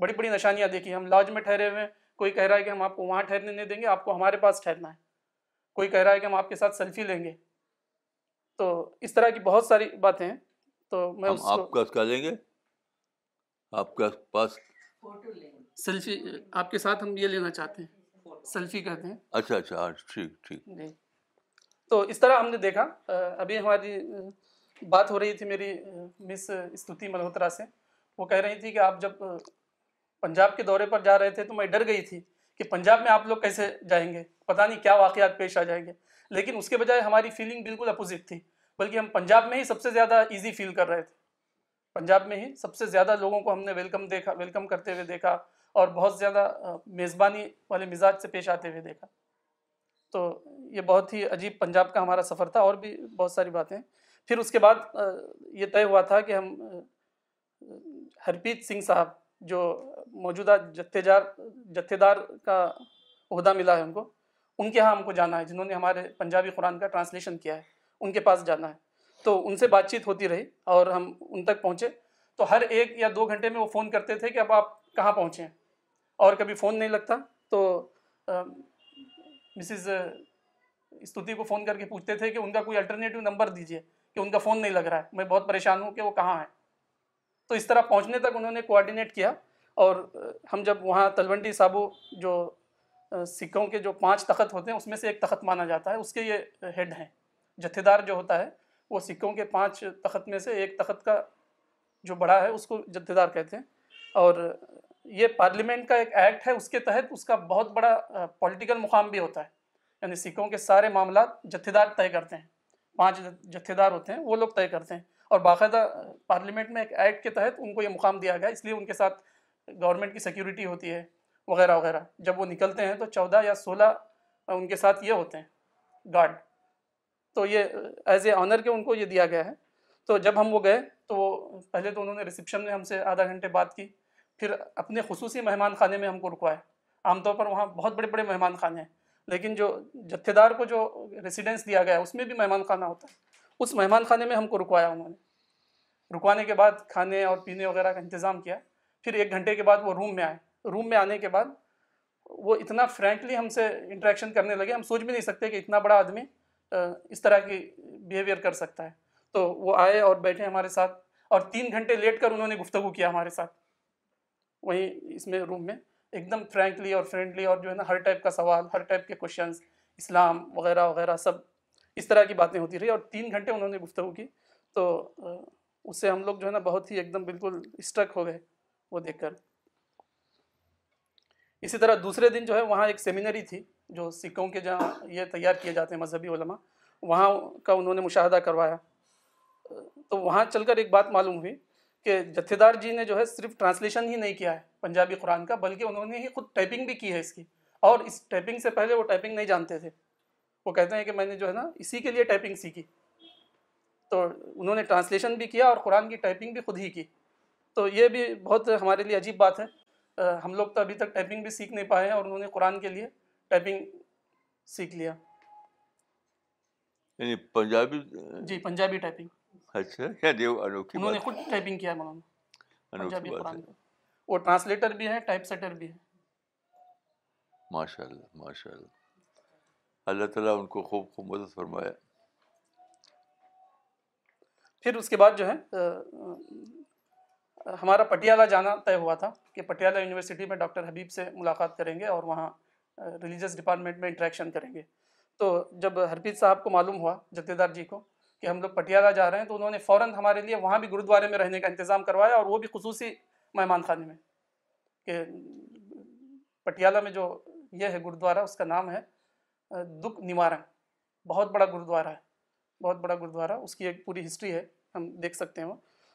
بڑی بڑی نشانیاں دیکھی ہم لاج میں ٹھہرے ہوئے ہیں کوئی کہہ رہا ہے کہ ہم آپ کو وہاں ٹھہرنے نہیں دیں گے آپ کو ہمارے پاس ٹھہرنا ہے کوئی کہہ رہا ہے کہ ہم آپ کے ساتھ سیلفی لیں گے تو اس طرح کی بہت ساری باتیں تو میں ہم آپ کا کیا لیں گے آپ کے پاس سیلفی آپ کے ساتھ ہم یہ لینا چاہتے ہیں سیلفی کہتے ہیں اچھا اچھا ہاں، ٹھیک ٹھیک جی۔ تو اس طرح ہم نے دیکھا ابھی ہماری بات ہو رہی تھی میری مس استوتی ملہوترا سے وہ کہہ رہی تھی کہ آپ جب پنجاب کے دورے پر جا رہے تھے تو میں ڈر گئی تھی کہ پنجاب میں آپ لوگ کیسے جائیں گے پتہ نہیں کیا واقعات پیش آ جائیں گے لیکن اس کے بجائے ہماری فیلنگ بالکل اپوزٹ تھی بلکہ ہم پنجاب میں ہی سب سے زیادہ ایزی فیل کر رہے تھے پنجاب میں ہی سب سے زیادہ لوگوں کو ہم نے ویلکم دیکھا ویلکم کرتے ہوئے دیکھا اور بہت زیادہ میزبانی والے مزاج سے پیش آتے ہوئے دیکھا تو یہ بہت ہی عجیب پنجاب کا ہمارا سفر تھا اور بھی بہت ساری باتیں پھر اس کے بعد یہ طے ہوا تھا کہ ہم ہرپیت سنگھ صاحب جو موجودہ جار جتہ دار کا عہدہ ملا ہے ان کو ان کے ہاں ہم کو جانا ہے جنہوں نے ہمارے پنجابی قرآن کا ٹرانسلیشن کیا ہے ان کے پاس جانا ہے تو ان سے بات چیت ہوتی رہی اور ہم ان تک پہنچے تو ہر ایک یا دو گھنٹے میں وہ فون کرتے تھے کہ اب آپ کہاں پہنچے ہیں اور کبھی فون نہیں لگتا تو مسز استوتی کو فون کر کے پوچھتے تھے کہ ان کا کوئی الٹرنیٹیو نمبر دیجیے کہ ان کا فون نہیں لگ رہا ہے میں بہت پریشان ہوں کہ وہ کہاں ہیں تو اس طرح پہنچنے تک انہوں نے کوارڈینیٹ کیا اور ہم جب وہاں تلونٹی صابو جو سکوں کے جو پانچ تخت ہوتے ہیں اس میں سے ایک تخت مانا جاتا ہے اس کے یہ ہیڈ ہیں جتھے دار جو ہوتا ہے وہ سکوں کے پانچ تخت میں سے ایک تخت کا جو بڑا ہے اس کو جتھے دار کہتے ہیں اور یہ پارلیمنٹ کا ایک ایکٹ ہے اس کے تحت اس کا بہت بڑا پولیٹیکل مقام بھی ہوتا ہے یعنی سکھوں کے سارے معاملات جتھے دار طے کرتے ہیں پانچ جتھے دار ہوتے ہیں وہ لوگ طے کرتے ہیں اور باقاعدہ پارلیمنٹ میں ایک ایکٹ کے تحت ان کو یہ مقام دیا گیا اس لیے ان کے ساتھ گورنمنٹ کی سیکیورٹی ہوتی ہے وغیرہ وغیرہ جب وہ نکلتے ہیں تو چودہ یا سولہ ان کے ساتھ یہ ہوتے ہیں گارڈ تو یہ ایز اے آنر کے ان کو یہ دیا گیا ہے تو جب ہم وہ گئے تو وہ پہلے تو انہوں نے ریسپشن میں ہم سے آدھا گھنٹے بات کی پھر اپنے خصوصی مہمان خانے میں ہم کو رکوائے عام طور پر وہاں بہت بڑے بڑے مہمان خانے ہیں لیکن جو جتھے دار کو جو ریسیڈنس دیا گیا ہے اس میں بھی مہمان خانہ ہوتا ہے اس مہمان خانے میں ہم کو رکوایا انہوں نے رکوانے کے بعد کھانے اور پینے وغیرہ کا انتظام کیا پھر ایک گھنٹے کے بعد وہ روم میں آئے روم میں آنے کے بعد وہ اتنا فرینکلی ہم سے انٹریکشن کرنے لگے ہم سوچ بھی نہیں سکتے کہ اتنا بڑا آدمی اس طرح کی بیہیویئر کر سکتا ہے تو وہ آئے اور بیٹھے ہمارے ساتھ اور تین گھنٹے لیٹ کر انہوں نے گفتگو کیا ہمارے ساتھ وہیں اس میں روم میں ایک دم فرینکلی اور فرینڈلی اور جو ہے نا ہر ٹائپ کا سوال ہر ٹائپ کے کوشچنس اسلام وغیرہ وغیرہ سب اس طرح کی باتیں ہوتی رہی اور تین گھنٹے انہوں نے گفتگو کی تو اس سے ہم لوگ جو ہے نا بہت ہی ایک دم بالکل اسٹرک ہو گئے وہ دیکھ کر اسی طرح دوسرے دن جو ہے وہاں ایک سیمینری تھی جو سکھوں کے جہاں یہ تیار کیے جاتے ہیں مذہبی علماء وہاں کا انہوں نے مشاہدہ کروایا تو وہاں چل کر ایک بات معلوم ہوئی کہ جتھے دار جی نے جو ہے صرف ٹرانسلیشن ہی نہیں کیا ہے پنجابی قرآن کا بلکہ انہوں نے ہی خود ٹائپنگ بھی کی ہے اس کی اور اس ٹائپنگ سے پہلے وہ ٹائپنگ نہیں جانتے تھے وہ کہتے ہیں کہ میں نے جو ہے نا اسی کے لیے ٹائپنگ سیکھی تو انہوں نے ٹرانسلیشن بھی کیا اور قرآن کی ٹائپنگ بھی خود ہی کی تو یہ بھی بہت ہمارے لیے عجیب بات ہے ہم لوگ تو ابھی تک ٹائپنگ بھی سیکھ نہیں پائے ہیں اور انہوں نے قرآن کے لیے ٹائپنگ سیکھ لیا یعنی پنجابی جی پنجابی ٹائپنگ پھر اس کے بعد جو ہے ہمارا پٹیالہ جانا طے ہوا تھا کہ پٹیالہ یونیورسٹی میں ڈاکٹر حبیب سے ملاقات کریں گے اور وہاں ریلیجس ڈپارٹمنٹ میں انٹریکشن کریں گے تو جب ہرپیت صاحب کو معلوم ہوا جتیدار جی کو کہ ہم لوگ پٹیالہ جا رہے ہیں تو انہوں نے فوراً ہمارے لیے وہاں بھی گرودوارے میں رہنے کا انتظام کروایا اور وہ بھی خصوصی مہمان خانے میں کہ پٹیالہ میں جو یہ ہے گرودوارہ اس کا نام ہے دکھ نوارن بہت بڑا گرودوارہ ہے بہت بڑا گرودوارا اس کی ایک پوری ہسٹری ہے ہم دیکھ سکتے ہیں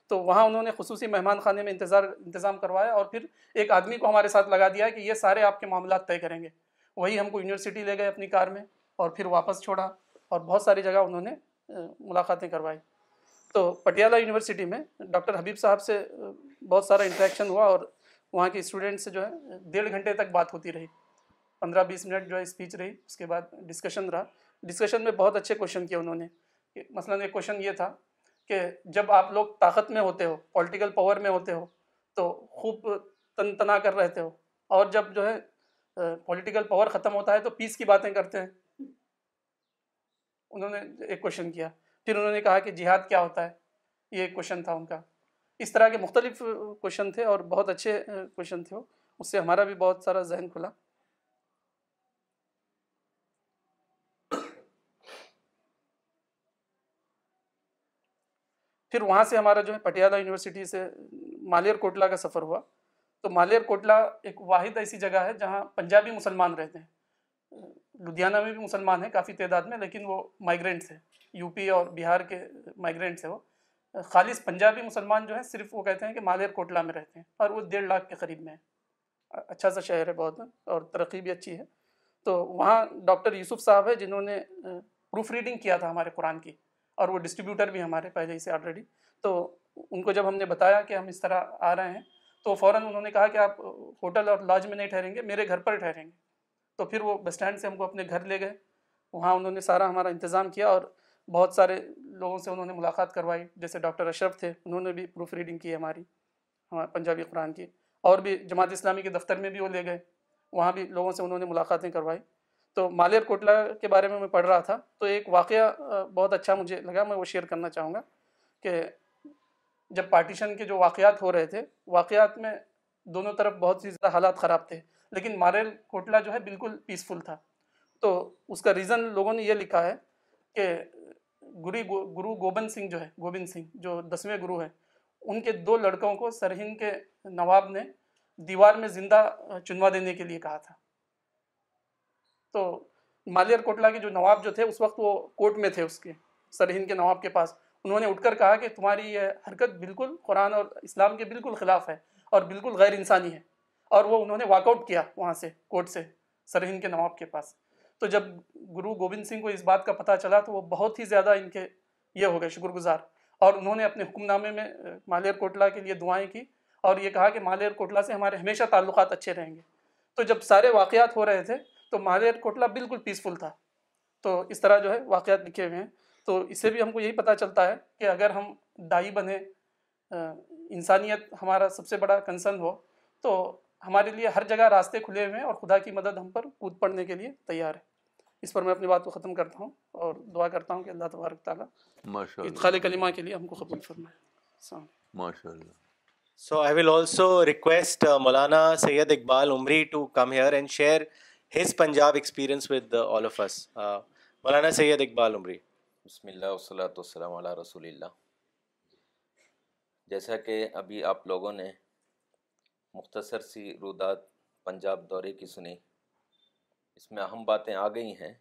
تو وہاں انہوں نے خصوصی مہمان خانے میں انتظار انتظام کروایا اور پھر ایک آدمی کو ہمارے ساتھ لگا دیا کہ یہ سارے آپ کے معاملات طے کریں گے وہی ہم کو یونیورسٹی لے گئے اپنی کار میں اور پھر واپس چھوڑا اور بہت ساری جگہ انہوں نے ملاقاتیں کروائی تو پٹیالہ یونیورسٹی میں ڈاکٹر حبیب صاحب سے بہت سارا انٹریکشن ہوا اور وہاں کے اسٹوڈنٹ سے جو ہے ڈیڑھ گھنٹے تک بات ہوتی رہی پندرہ بیس منٹ جو ہے اسپیچ رہی اس کے بعد ڈسکشن رہا ڈسکشن میں بہت اچھے کوشچن کیے انہوں نے مثلاً ایک کوشچن یہ تھا کہ جب آپ لوگ طاقت میں ہوتے ہو پولیٹیکل پاور میں ہوتے ہو تو خوب تن تنا کر رہتے ہو اور جب جو ہے پولیٹیکل پاور ختم ہوتا ہے تو پیس کی باتیں کرتے ہیں انہوں نے ایک کوشن کیا پھر انہوں نے کہا کہ جہاد کیا ہوتا ہے یہ ایک کوشچن تھا ان کا اس طرح کے مختلف کوشن تھے اور بہت اچھے کوشن تھے وہ اس سے ہمارا بھی بہت سارا ذہن کھلا پھر وہاں سے ہمارا جو ہے پٹیالہ یونیورسٹی سے مالیر کوٹلا کا سفر ہوا تو مالیر کوٹلا ایک واحد ایسی جگہ ہے جہاں پنجابی مسلمان رہتے ہیں لدھیانہ میں بھی مسلمان ہیں کافی تعداد میں لیکن وہ مائیگرینٹس ہیں یو پی اور بہار کے مائیگرینٹس ہیں وہ خالص پنجابی مسلمان جو ہیں صرف وہ کہتے ہیں کہ مالیر کوٹلہ میں رہتے ہیں اور وہ ڈیڑھ لاکھ کے قریب میں ہیں اچھا سا شہر ہے بہت اور ترقی بھی اچھی ہے تو وہاں ڈاکٹر یوسف صاحب ہے جنہوں نے پروف ریڈنگ کیا تھا ہمارے قرآن کی اور وہ ڈسٹریبیوٹر بھی ہمارے پہلے ہی سے آلریڈی تو ان کو جب ہم نے بتایا کہ ہم اس طرح آ رہے ہیں تو فوراً انہوں نے کہا کہ آپ ہوٹل اور لاج میں نہیں ٹھہریں گے میرے گھر پر ٹھہریں گے تو پھر وہ بس اسٹینڈ سے ہم کو اپنے گھر لے گئے وہاں انہوں نے سارا ہمارا انتظام کیا اور بہت سارے لوگوں سے انہوں نے ملاقات کروائی جیسے ڈاکٹر اشرف تھے انہوں نے بھی پروف ریڈنگ کی ہماری پنجابی قرآن کی اور بھی جماعت اسلامی کے دفتر میں بھی وہ لے گئے وہاں بھی لوگوں سے انہوں نے ملاقاتیں کروائی تو مالیر کوٹلا کے بارے میں میں پڑھ رہا تھا تو ایک واقعہ بہت اچھا مجھے لگا میں وہ شیئر کرنا چاہوں گا کہ جب پارٹیشن کے جو واقعات ہو رہے تھے واقعات میں دونوں طرف بہت سی زیادہ حالات خراب تھے لیکن ماریل کوٹلا جو ہے بالکل پیسفل تھا تو اس کا ریزن لوگوں نے یہ لکھا ہے کہ گری گرو گوبند سنگھ جو ہے گوبند سنگھ جو دسویں گرو ہیں ان کے دو لڑکوں کو سرہند کے نواب نے دیوار میں زندہ چنوا دینے کے لیے کہا تھا تو مالیر کوٹلا کے جو نواب جو تھے اس وقت وہ کورٹ میں تھے اس کے سرہند کے نواب کے پاس انہوں نے اٹھ کر کہا کہ تمہاری یہ حرکت بالکل قرآن اور اسلام کے بالکل خلاف ہے اور بالکل غیر انسانی ہے اور وہ انہوں نے واک آؤٹ کیا وہاں سے کوٹ سے سرہند کے نواب کے پاس تو جب گرو گوبند سنگھ کو اس بات کا پتہ چلا تو وہ بہت ہی زیادہ ان کے یہ ہو گئے شکر گزار اور انہوں نے اپنے حکم نامے میں مالیر کوٹلا کے لیے دعائیں کی اور یہ کہا کہ مالیر کوٹلا سے ہمارے ہمیشہ تعلقات اچھے رہیں گے تو جب سارے واقعات ہو رہے تھے تو مالیر کوٹلا بالکل پیسفل تھا تو اس طرح جو ہے واقعات لکھے ہوئے ہیں تو اس سے بھی ہم کو یہی پتہ چلتا ہے کہ اگر ہم دائی بنے انسانیت ہمارا سب سے بڑا کنسرن ہو تو ہمارے لیے ہر جگہ راستے کھلے ہوئے ہیں اور خدا کی مدد ہم پر کود پڑنے کے لیے تیار ہے اس پر میں اپنی بات کو ختم کرتا ہوں اور دعا کرتا ہوں کہ اللہ تبارک تعالیٰ ادخال کلمہ کے لیے ہم کو قبول فرمائے so I will also request Maulana Syed Iqbal Umari to come here and share his Punjab experience with all of us Maulana Syed Iqbal عمری بسم اللہ وسلۃ والسلام علیہ رسول اللہ جیسا کہ ابھی آپ لوگوں نے مختصر سی رودات پنجاب دورے کی سنی اس میں اہم باتیں آ گئی ہیں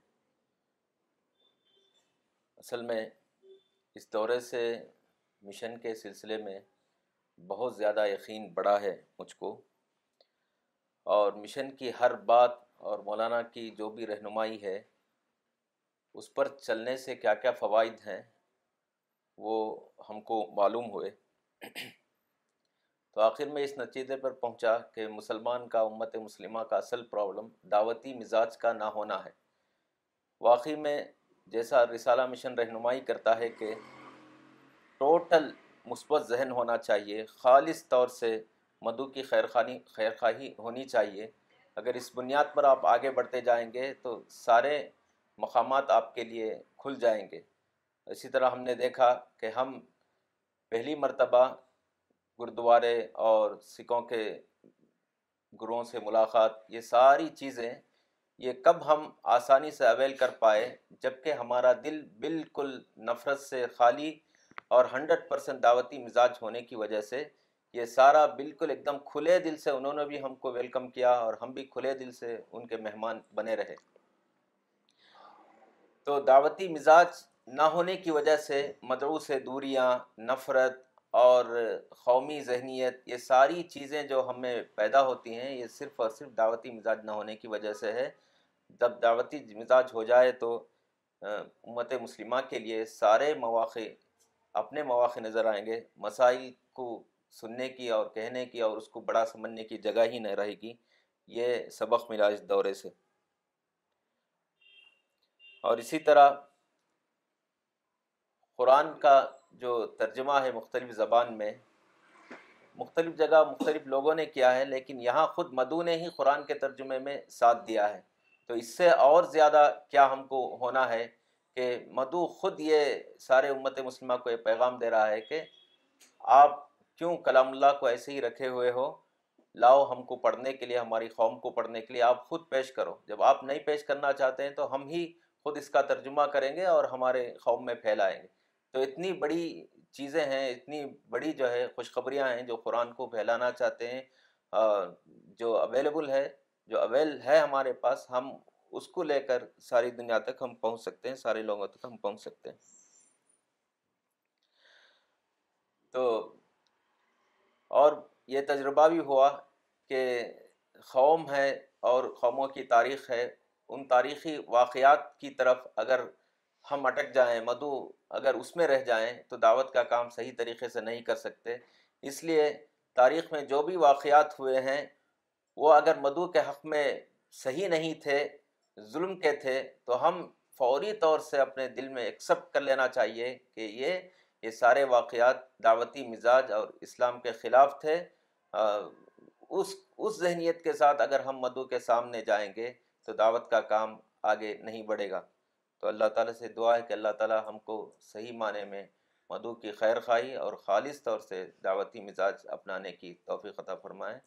اصل میں اس دورے سے مشن کے سلسلے میں بہت زیادہ یقین بڑا ہے مجھ کو اور مشن کی ہر بات اور مولانا کی جو بھی رہنمائی ہے اس پر چلنے سے کیا کیا فوائد ہیں وہ ہم کو معلوم ہوئے تو آخر میں اس نتیجے پر پہنچا کہ مسلمان کا امت مسلمہ کا اصل پرابلم دعوتی مزاج کا نہ ہونا ہے واقعی میں جیسا رسالہ مشن رہنمائی کرتا ہے کہ ٹوٹل مثبت ذہن ہونا چاہیے خالص طور سے مدعو کی خیر خانی خیر خواہی ہونی چاہیے اگر اس بنیاد پر آپ آگے بڑھتے جائیں گے تو سارے مقامات آپ کے لیے کھل جائیں گے اسی طرح ہم نے دیکھا کہ ہم پہلی مرتبہ گردوارے اور سکھوں کے گروہوں سے ملاقات یہ ساری چیزیں یہ کب ہم آسانی سے اویل کر پائے جب کہ ہمارا دل بالکل نفرت سے خالی اور ہنڈریڈ پرسینٹ دعوتی مزاج ہونے کی وجہ سے یہ سارا بالکل ایک دم کھلے دل سے انہوں نے بھی ہم کو ویلکم کیا اور ہم بھی کھلے دل سے ان کے مہمان بنے رہے تو دعوتی مزاج نہ ہونے کی وجہ سے مدعو سے دوریاں نفرت اور قومی ذہنیت یہ ساری چیزیں جو ہم میں پیدا ہوتی ہیں یہ صرف اور صرف دعوتی مزاج نہ ہونے کی وجہ سے ہے جب دعوتی مزاج ہو جائے تو امت مسلمہ کے لیے سارے مواقع اپنے مواقع نظر آئیں گے مسائل کو سننے کی اور کہنے کی اور اس کو بڑا سمجھنے کی جگہ ہی نہ رہے گی یہ سبق ملا اس دورے سے اور اسی طرح قرآن کا جو ترجمہ ہے مختلف زبان میں مختلف جگہ مختلف لوگوں نے کیا ہے لیکن یہاں خود مدو نے ہی قرآن کے ترجمے میں ساتھ دیا ہے تو اس سے اور زیادہ کیا ہم کو ہونا ہے کہ مدو خود یہ سارے امت مسلمہ کو یہ پیغام دے رہا ہے کہ آپ کیوں کلام اللہ کو ایسے ہی رکھے ہوئے ہو لاؤ ہم کو پڑھنے کے لیے ہماری قوم کو پڑھنے کے لیے آپ خود پیش کرو جب آپ نہیں پیش کرنا چاہتے ہیں تو ہم ہی خود اس کا ترجمہ کریں گے اور ہمارے قوم میں پھیلائیں گے تو اتنی بڑی چیزیں ہیں اتنی بڑی جو ہے خوشخبریاں ہیں جو قرآن کو پھیلانا چاہتے ہیں جو اویلیبل ہے جو اویل ہے ہمارے پاس ہم اس کو لے کر ساری دنیا تک ہم پہنچ سکتے ہیں سارے لوگوں تک ہم پہنچ سکتے ہیں تو اور یہ تجربہ بھی ہوا کہ قوم ہے اور قوموں کی تاریخ ہے ان تاریخی واقعات کی طرف اگر ہم اٹک جائیں مدو اگر اس میں رہ جائیں تو دعوت کا کام صحیح طریقے سے نہیں کر سکتے اس لیے تاریخ میں جو بھی واقعات ہوئے ہیں وہ اگر مدو کے حق میں صحیح نہیں تھے ظلم کے تھے تو ہم فوری طور سے اپنے دل میں ایکسپٹ کر لینا چاہیے کہ یہ یہ سارے واقعات دعوتی مزاج اور اسلام کے خلاف تھے اس اس ذہنیت کے ساتھ اگر ہم مدعو کے سامنے جائیں گے تو دعوت کا کام آگے نہیں بڑھے گا تو اللہ تعالیٰ سے دعا ہے کہ اللہ تعالیٰ ہم کو صحیح معنی میں مدعو کی خیر خواہی اور خالص طور سے دعوتی مزاج اپنانے کی توفیق عطا فرمائے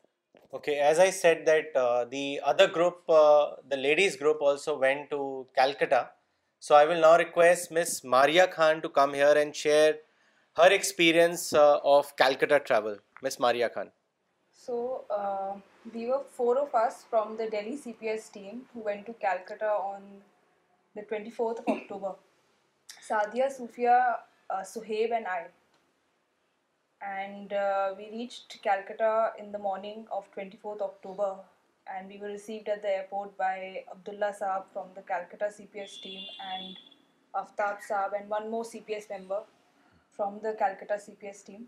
on the twenty fourth October Sadia Sofia Suhaib and I and we reach Calcutta in the morning of twenty fourth October and we were received at the airport by Abdullah Sahab from the Calcutta C P S team and Aftab Sahab and one more C P S member from the Calcutta C P S team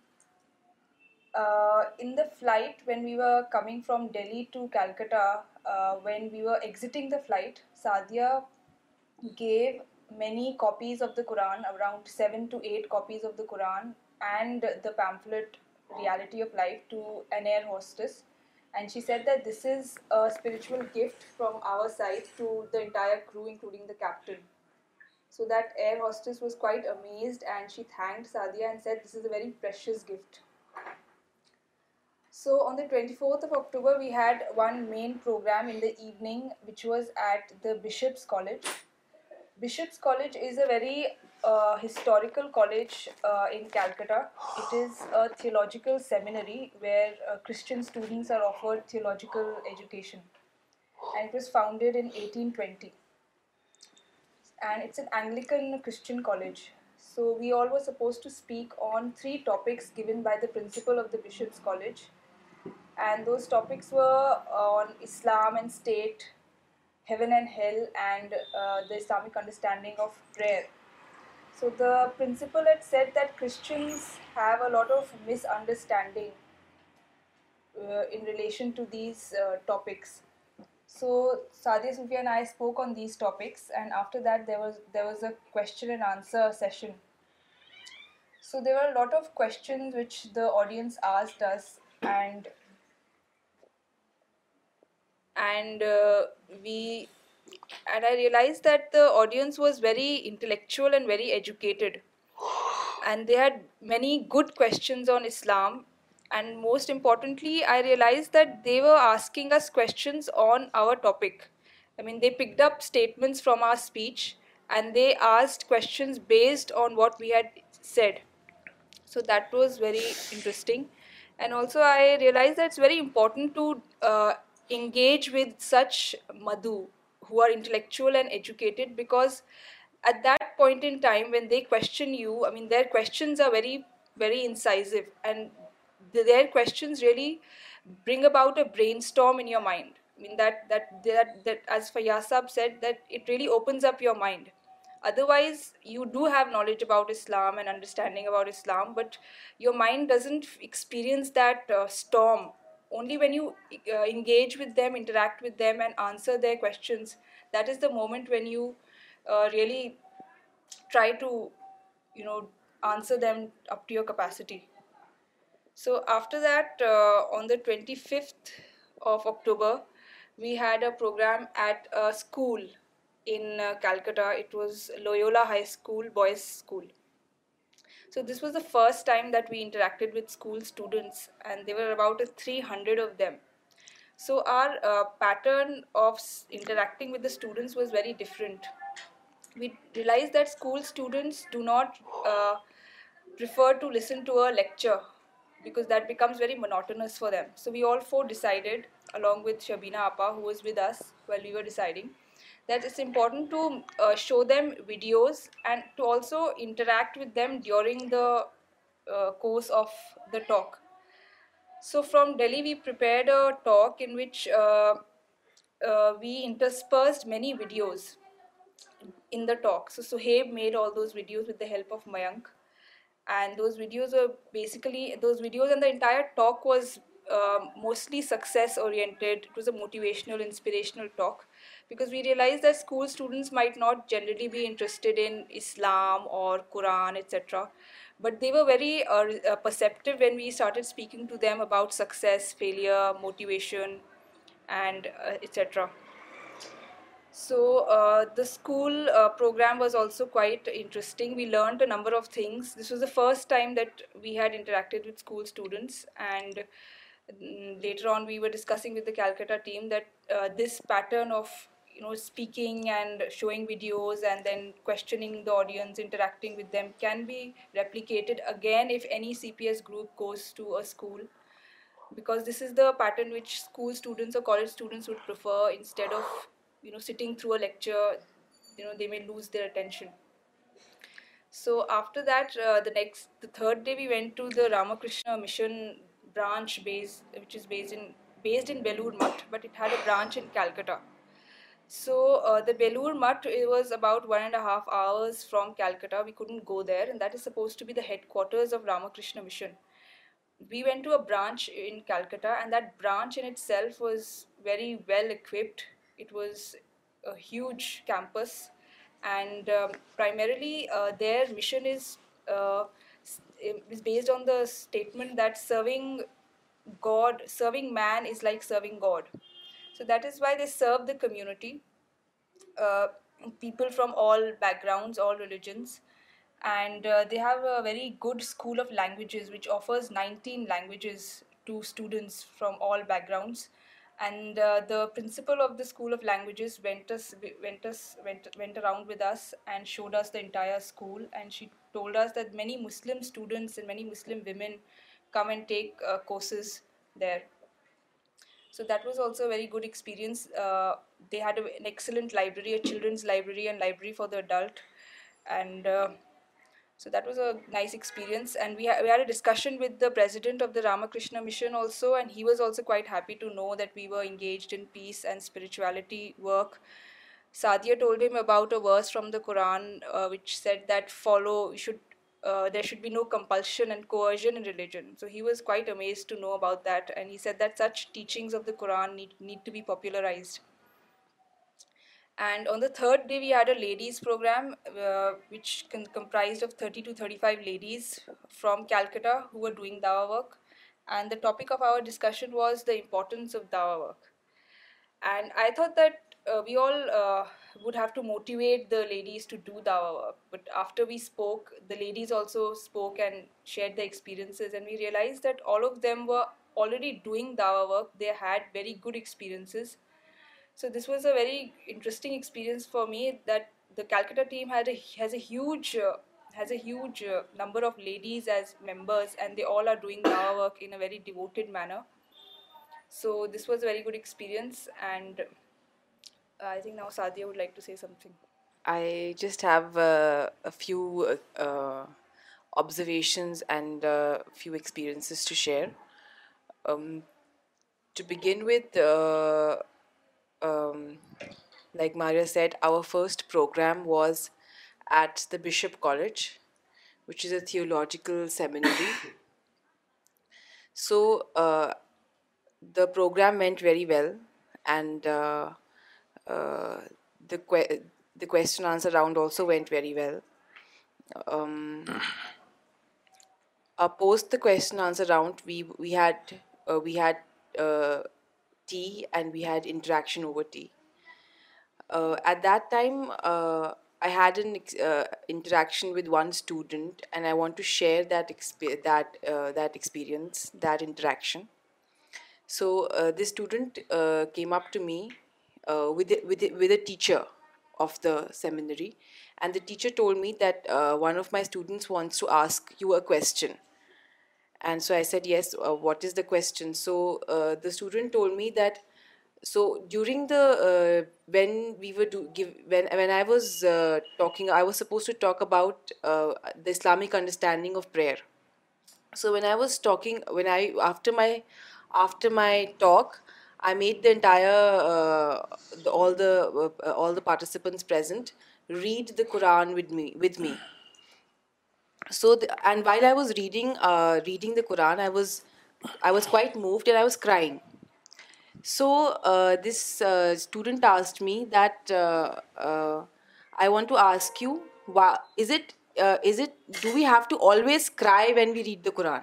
in the flight when we were coming from Delhi to Calcutta when we were exiting the flight Sadia gave many copies of the Quran, around 7 to 8 copies of the Quran and the pamphlet Reality of Life to an air hostess, and she said that this is a spiritual gift from our side to the entire crew, including the captain. So that air hostess was quite amazed, and she thanked Sadia and said this is a very precious gift. So on the 24th of October we had one main program in the evening, which was at the Bishop's College. Bishop's College is a very uh, historical college uh, in Calcutta. It is a theological seminary where uh, Christian students are offered theological education. And it was founded in 1820. And it's an Anglican Christian college. So we all were supposed to speak on 3 topics given by the principal of the Bishop's College. And those topics were on Islam and state, heaven and hell دامک understanding so dispel at set that کرو a of understanding to these topics سویزینس topics and after that was a Konsar session so there are lot of coach the audience as this and and uh, we and I realized that the audience was very intellectual and very educated, and they had many good questions on Islam. And most importantly, I realized that they were asking us questions on our topic. I mean, they picked up statements from our speech and they asked questions based on what we had said. So that was very interesting. And also I realized that it's very important to uh, engage with such Madhu who are intellectual and educated, because at that point in time when they question you, I mean, their questions are very, very incisive, and their questions really bring about a brainstorm in your mind. I mean, that as Fayyaz Sahab said, that it really opens up your mind. Otherwise, you do have knowledge about Islam and understanding about Islam, but your mind doesn't experience that uh, storm only when you uh, engage with them, interact with them and answer their questions, that is the moment when you uh, really try to, answer them up to your capacity. So after that, uh, on the 25th of October, we had a program at a school in Calcutta. It was Loyola High School, Boys' School. So this was the first time that we interacted with school students, and there were about 300 of them. So our uh, pattern of interacting with the students was very different. We realized that school students do not uh, prefer to listen to a lecture because that becomes very monotonous for them. So we all four decided, along with Shabina Appa, who was with us while we were deciding, that it's important to uh, show them videos and to also interact with them during the uh, course of the talk. So from Delhi we prepared a talk in which uh, we interspersed many videos in the talk. So Suhaib made all those videos with the help of Mayank, and those videos were basically, those videos and the entire talk was mostly success oriented. It was a motivational, inspirational talk because we realized that school students might not generally be interested in Islam or Quran, etc. But they were very uh, uh, perceptive when we started speaking to them about success, failure, motivation, and uh, etc. So the school program was also quite interesting. We learned a number of things. This was the first time that we had interacted with school students, and mm, later on we were discussing with the Calcutta team that this pattern of speaking and showing videos and then questioning the audience, interacting with them can be replicated again if any CPS group goes to a school, because this is the pattern which school students or college students would prefer. Instead of sitting through a lecture, they may lose their attention. So after that, uh, the third day we went to the Ramakrishna Mission branch base, which is based in Belur Mutt, but it had a branch in Calcutta. So uh, the Belur Mutt, it was about 1.5 hours from Calcutta. We couldn't go there, and that is supposed to be the headquarters of Ramakrishna Mission. We went to a branch in Calcutta, and that branch in itself was very well equipped. It was a huge campus, and um, primarily uh, their mission uh, um, is based on the statement that serving man is like serving God. So that is why they serve the community, uh, people from all backgrounds, all religions. And uh, they have a very good school of languages which offers 19 languages to students from all backgrounds. And uh, the principal of the school of languages went around with us and showed us the entire school, and she told us that many Muslim students and many Muslim women come and take courses there. So that was also a very good experience. Uh, they had an excellent library, a children's library and library for the adult, and uh, so that was a nice experience. And we had a discussion with the president of the Ramakrishna Mission also, and he was also quite happy to know that we were engaged in peace and spirituality work. Sadia told him about a verse from the Quran uh, which said that you should uh, there should be no compulsion and coercion in religion. So he was quite amazed to know about that, and he said that such teachings of the Quran need to be popularized. And on the third day, we had a ladies program uh, which comprised of 30 to 35 ladies from Calcutta who were doing dawah work. And the topic of our discussion was the importance of dawah work. And I thought that uh, we all uh, would have to motivate the ladies to do dawa work. But after we spoke, the ladies also spoke and shared their experiences, and we realized that all of them were already doing dawa work. They had very good experiences. So this was a very interesting experience for me, that the Calcutta team has a huge uh, number of ladies as members, and they all are doing dawa work in a very devoted manner. So this was a very good experience. And I think now Sadia would like to say something. I just have uh, a few uh, observations and uh, few experiences to share. Um, to begin with, um, like Maria said, our first program was at the Bishop College, which is a theological seminary. So the program went very well, and uh, the question answer round also went very well. Um, post the question answer round, we had uh, uh, tea, and we had interaction over tea. At that time, I had an interaction with one student, and I want to share that experience, that interaction. So this student came up to me uh, with a teacher of the seminary, and the teacher told me that uh, one of my students wants to ask you a question. And so I said, yes, uh, what is the question? So the student told me that, so during the when I was talking, I was supposed to talk about the Islamic understanding of prayer. So when I was talking, after my talk, I made the entire uh, uh, all the participants present read the Quran with me. So and while I was reading uh, the Quran, I was quite moved and I was crying. So this student asked me that I want to ask you, do we have to always cry when we read the Quran?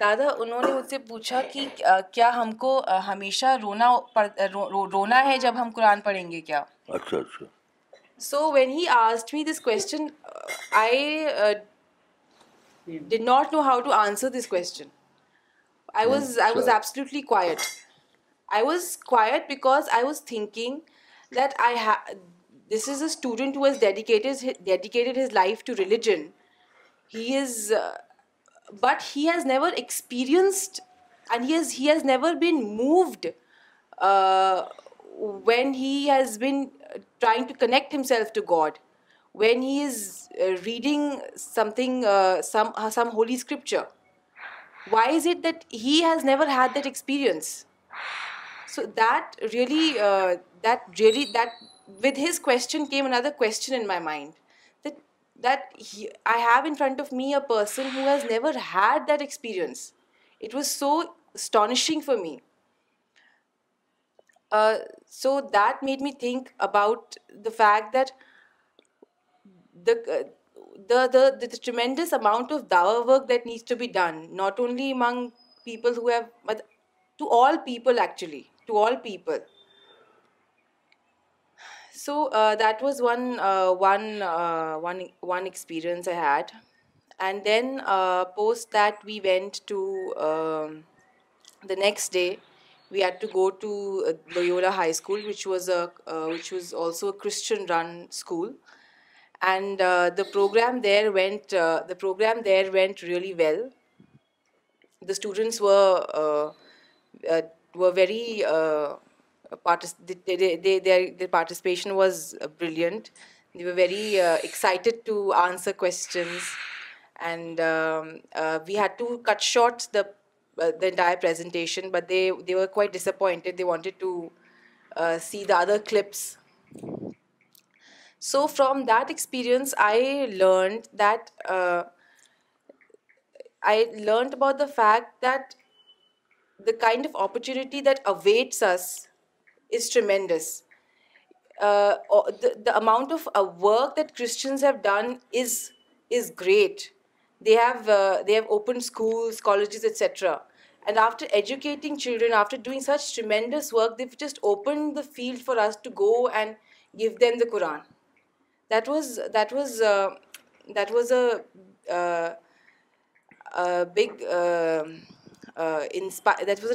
دادا انہوں نے مجھ سے پوچھا کہ کیا ہم کو ہمیشہ رونا رونا ہے جب ہم قرآن پڑھیں گے کیا اچھا اچھا so when he asked me this question I did not know how to answer this question I was I was absolutely quiet I was quiet because I was thinking that I this is a student dedicated dedicated his life to religion he is but he has never experienced and he has never been moved uh, when he has been uh, trying to connect himself to God, when he is uh, reading something, some holy scripture. Why is it that he has never had that experience? So that really, with his question came another question in my mind that I have in front of me a person who has never had that experience. It was so astonishing for me. Uh, so that made me think about the fact that the uh, tremendous amount of dawa work that needs to be done, not only among people who have, but to all people actually, to all people. So uh, that was uh, uh, one experience I had, and then post that we went to um, the next day. We had to go to Loyola High School, which was also a Christian-run school, and the program there went really well. The students were very their participation was uh, brilliant. They were very uh, excited to answer questions, and um, uh, we had to cut short the entire presentation, but they were quite disappointed. They wanted to see the other clips. So from that experience, I learned that about the fact that the kind of opportunity that awaits us is tremendous. Uh, the amount of uh, work that Christians have done is great. Uh, they have opened schools, colleges, etc. And after educating children, after doing such tremendous work, they've just opened the field for us to go and give them the Quran. That was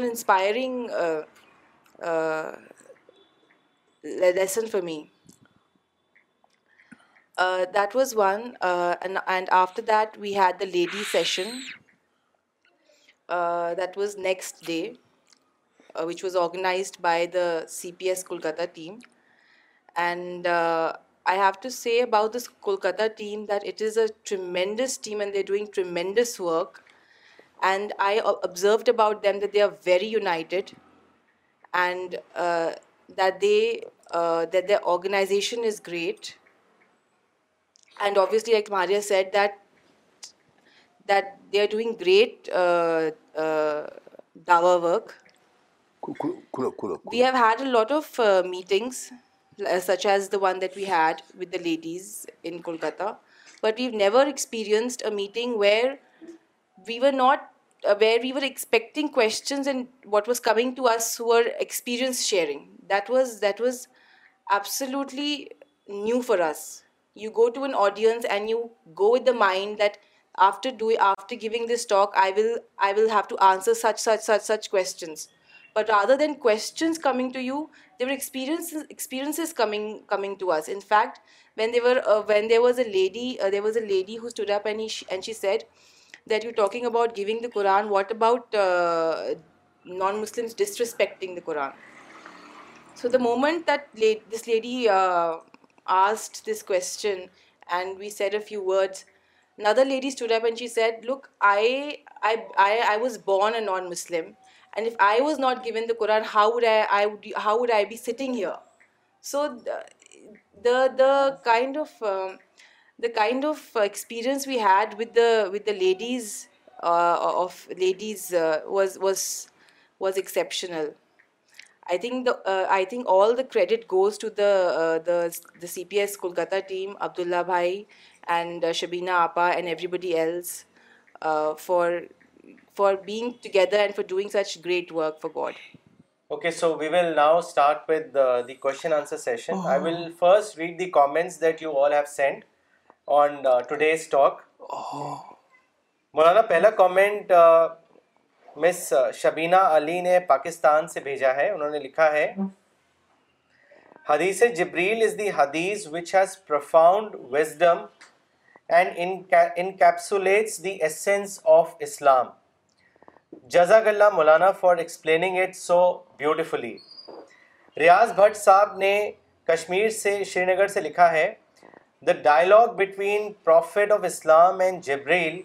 an inspiring lesson for me. Uh, that was one. Uh, and after that, we had the lady session. Uh, that was next day, which was organized by the CPS Kolkata team. And I have to say about this Kolkata team that it is a tremendous team and they're doing tremendous work. And I observed about them that they are very united. And that they uh, that their organization is great, and obviously, like Maria said, that they are doing great uh, uh, dawa work. We have had a lot of meetings, such as the one that we had with the ladies in Kolkata, but we've never experienced a meeting where we were not uh, where we were expecting questions, and what was coming to us were experience sharing. That was absolutely new for us. You go to an audience and you go with the mind that after giving this talk, I will have to answer such questions. But rather than questions coming to you, there were experiences coming to us. In fact, when uh, uh, there was a lady who stood up, and she said that you're talking about giving the Quran. What about uh, non-Muslims disrespecting the Quran? So the moment that this lady uh, asked this question and we said a few words, another lady stood up and she said, look, I was born a non-Muslim, and if I was not given the Quran, how would I be sitting here? So the kind of um, the kind of uh, experience we had with the ladies uh, uh, was exceptional. I think all the credit goes to the CPS Kolkata team, Abdullah Bhai and Shabina Appa and everybody else for being together and for doing such great work for God. Okay, so we will now start with the question answer session. I oh. will first read the comments that you all have sent. On today's talk Maulana پہلا comment مس شبینہ علی نے پاکستان سے بھیجا ہے انہوں نے لکھا ہے حدیث جبریل از دی حدیث which has wisdom and the essence of Islam جزاک اللہ مولانا for explaining it so beautifully Riyaz Bhat صاحب نے کشمیر سے شری نگر سے لکھا ہے the dialogue between prophet of Islam and Jibreel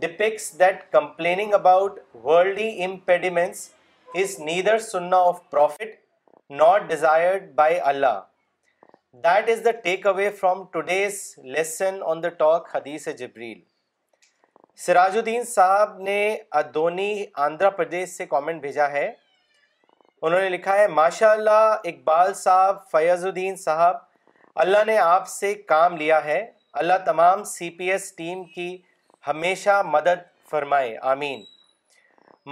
depicts that complaining about worldly impediments is neither sunnah of prophet not desired by Allah that is the takeaway from today's lesson on the talk hadith Jibreel Siraj الدین صاحب نے ادونی آندھرا پردیش سے comment بھیجا ہے انہوں نے لکھا ہے ماشاء اللہ اقبال صاحب فیض الدین صاحب اللہ نے آپ سے کام لیا ہے اللہ تمام سی پی ایس ٹیم کی ہمیشہ مدد فرمائے آمین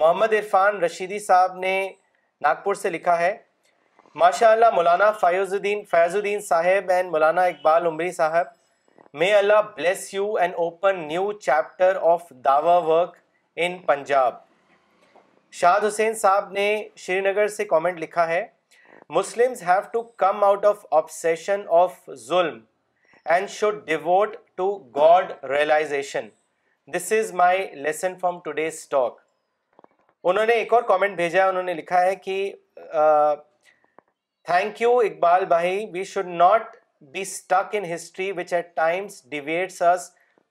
محمد عرفان رشیدی صاحب نے ناگپور سے لکھا ہے ماشاء اللہ مولانا فیوز الدین فیض الدین صاحب اینڈ مولانا اقبال عمری صاحب may Allah bless you and open new chapter of Dawa work in Punjab Shad Hussain صاحب نے شری نگر سے کامنٹ لکھا ہے Muslims have to come out of obsession of zulm and should devote to God realization this is my lesson from today انہوں نے ایک اور comment بھیجا ہے انہوں نے لکھا ہے کہ تھینک یو اقبال بھائی we should not be stuck in history which at times deviates us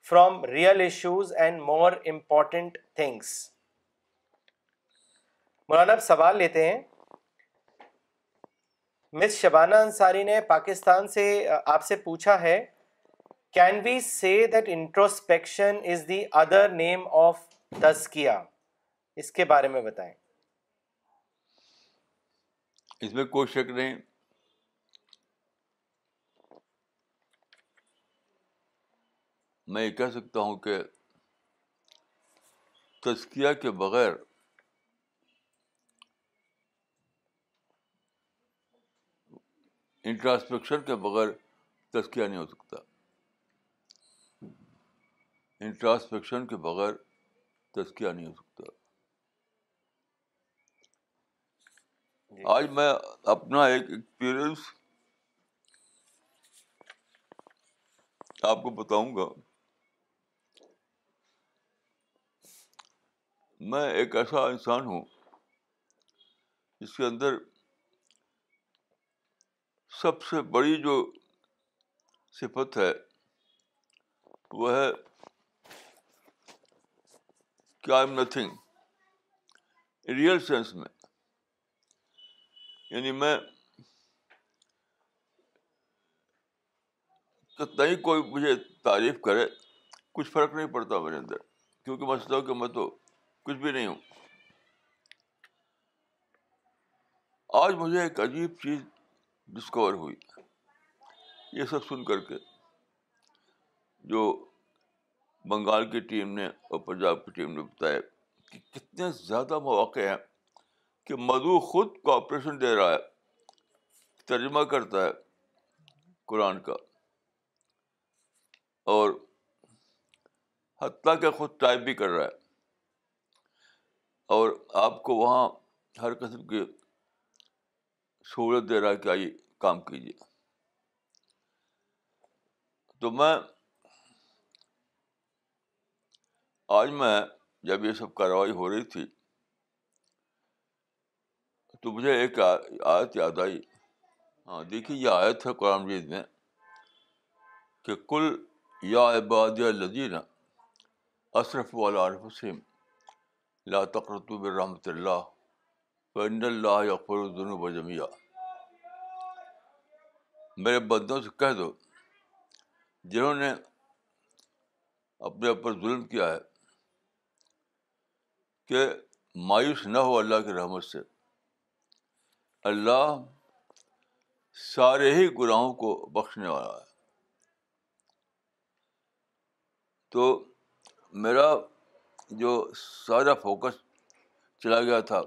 from real issues and more important things مولانا اب سوال لیتے ہیں مس شبانہ انصاری نے پاکستان سے آپ سے پوچھا ہے can we say that introspection is the other name of tazkiya اس کے بارے میں بتائیں اس میں کوئی شک نہیں میں یہ کہہ سکتا ہوں کہ تزکیا کے بغیر انٹراسپیکشن کے بغیر تذکیہ نہیں ہو سکتا انٹراسپیکشن کے بغیر تذکیہ نہیں ہو سکتا جی۔ آج میں اپنا ایک ایکسپیرئنس آپ کو بتاؤں گا میں ایک ایسا انسان ہوں جس کے اندر سب سے بڑی جو صفت ہے وہ ہے ایم نتھنگ ریئل سینس میں یعنی میں کوئی مجھے تعریف کرے کچھ فرق نہیں پڑتا میرے اندر کیونکہ میں ہوں کہ میں تو کچھ بھی نہیں ہوں آج مجھے ایک عجیب چیز ڈسکور ہوئی یہ سب سن کر کے جو بنگال کی ٹیم نے اور پنجاب کی ٹیم نے بتایا کہ کتنے زیادہ مواقع ہیں کہ مدعو خود کوآپریشن دے رہا ہے ترجمہ کرتا ہے قرآن کا اور حتیٰ کہ خود ٹائپ بھی کر رہا ہے اور آپ کو وہاں ہر قسم کی سہولت دے رہا ہے کہ آئیے کام کیجیے تو میں آج میں جب یہ سب کاروائی ہو رہی تھی تو مجھے ایک آیت یاد آئی ہاں دیکھیے یہ آیت ہے قرآن مجید میں کہ کل یا عباد لذینہ اشرف عرف حسین لا تقرۃ الرحمۃ اللہ فن اللہ یقر الدن و جمیہ میرے بندوں سے کہہ دو جنہوں نے اپنے اوپر ظلم کیا ہے کہ مایوس نہ ہو اللہ کی رحمت سے اللہ سارے ہی گناہوں کو بخشنے والا ہے تو میرا جو سارا فوکس چلا گیا تھا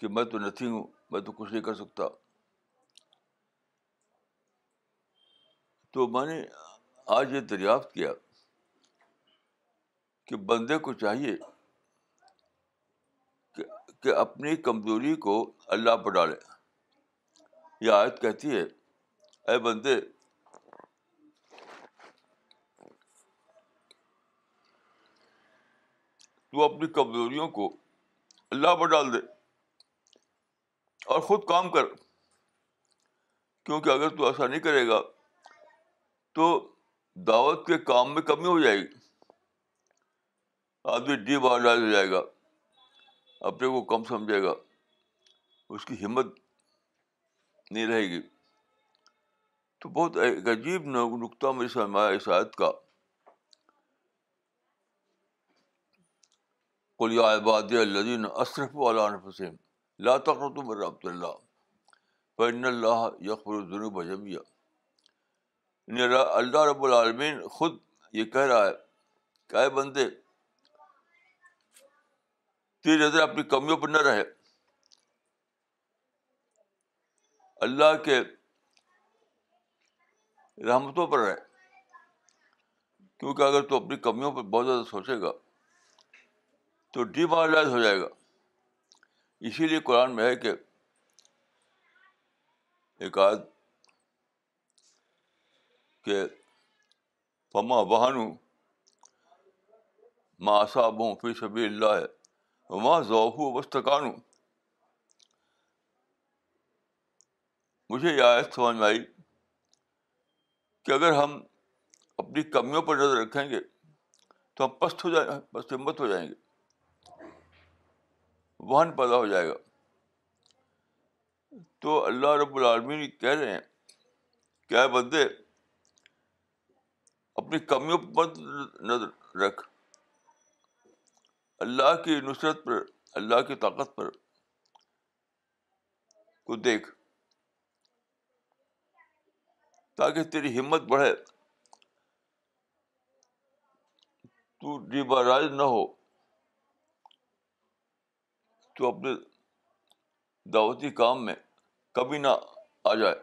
کہ میں تو نتھی ہوں میں تو کچھ نہیں کر سکتا تو میں نے آج یہ دریافت کیا کہ بندے کو چاہیے کہ اپنی کمزوری کو اللہ پر ڈالے یہ آیت کہتی ہے اے بندے تو اپنی کمزوریوں کو اللہ پر ڈال دے اور خود کام کر کیونکہ اگر تو ایسا نہیں کرے گا تو دعوت کے کام میں کمی ہو جائے گی آدمی ڈی آز ہو جائے گا اپنے کو کم سمجھے گا اس کی ہمت نہیں رہے گی تو بہت عجیب نقطہ میری سرمایہ آیت کا کلیا عباد الدین اشرف علسین لا تقرر اللہ فن اللہ یقر ضرور بجمیہ اللہ رب العالمین خود یہ کہہ رہا ہے کہ اے بندے تیر نظر اپنی کمیوں پر نہ رہے اللہ کے رحمتوں پر رہے کیونکہ اگر تو اپنی کمیوں پر بہت زیادہ سوچے گا تو ڈیمارلائز ہو جائے گا اسی لیے قرآن میں ہے کہ ایک آدھ کہ پماں ماںب ہوں فی شبی اللہ ہے ماں ذوف وسطان مجھے آیت سمجھ میں آئی کہ اگر ہم اپنی کمیوں پر نظر رکھیں گے تو ہم پست ہو جائیں پست ہمت ہو جائیں گے وہن پیدا ہو جائے گا تو اللہ رب العالمین کہہ رہے ہیں کہ اے بندے اپنی کمیوں پر نظر رکھ اللہ کی نصرت پر اللہ کی طاقت پر کو دیکھ تاکہ تیری ہمت بڑھے تو ڈیباراج نہ ہو تو اپنے دعوتی کام میں کبھی نہ آ جائے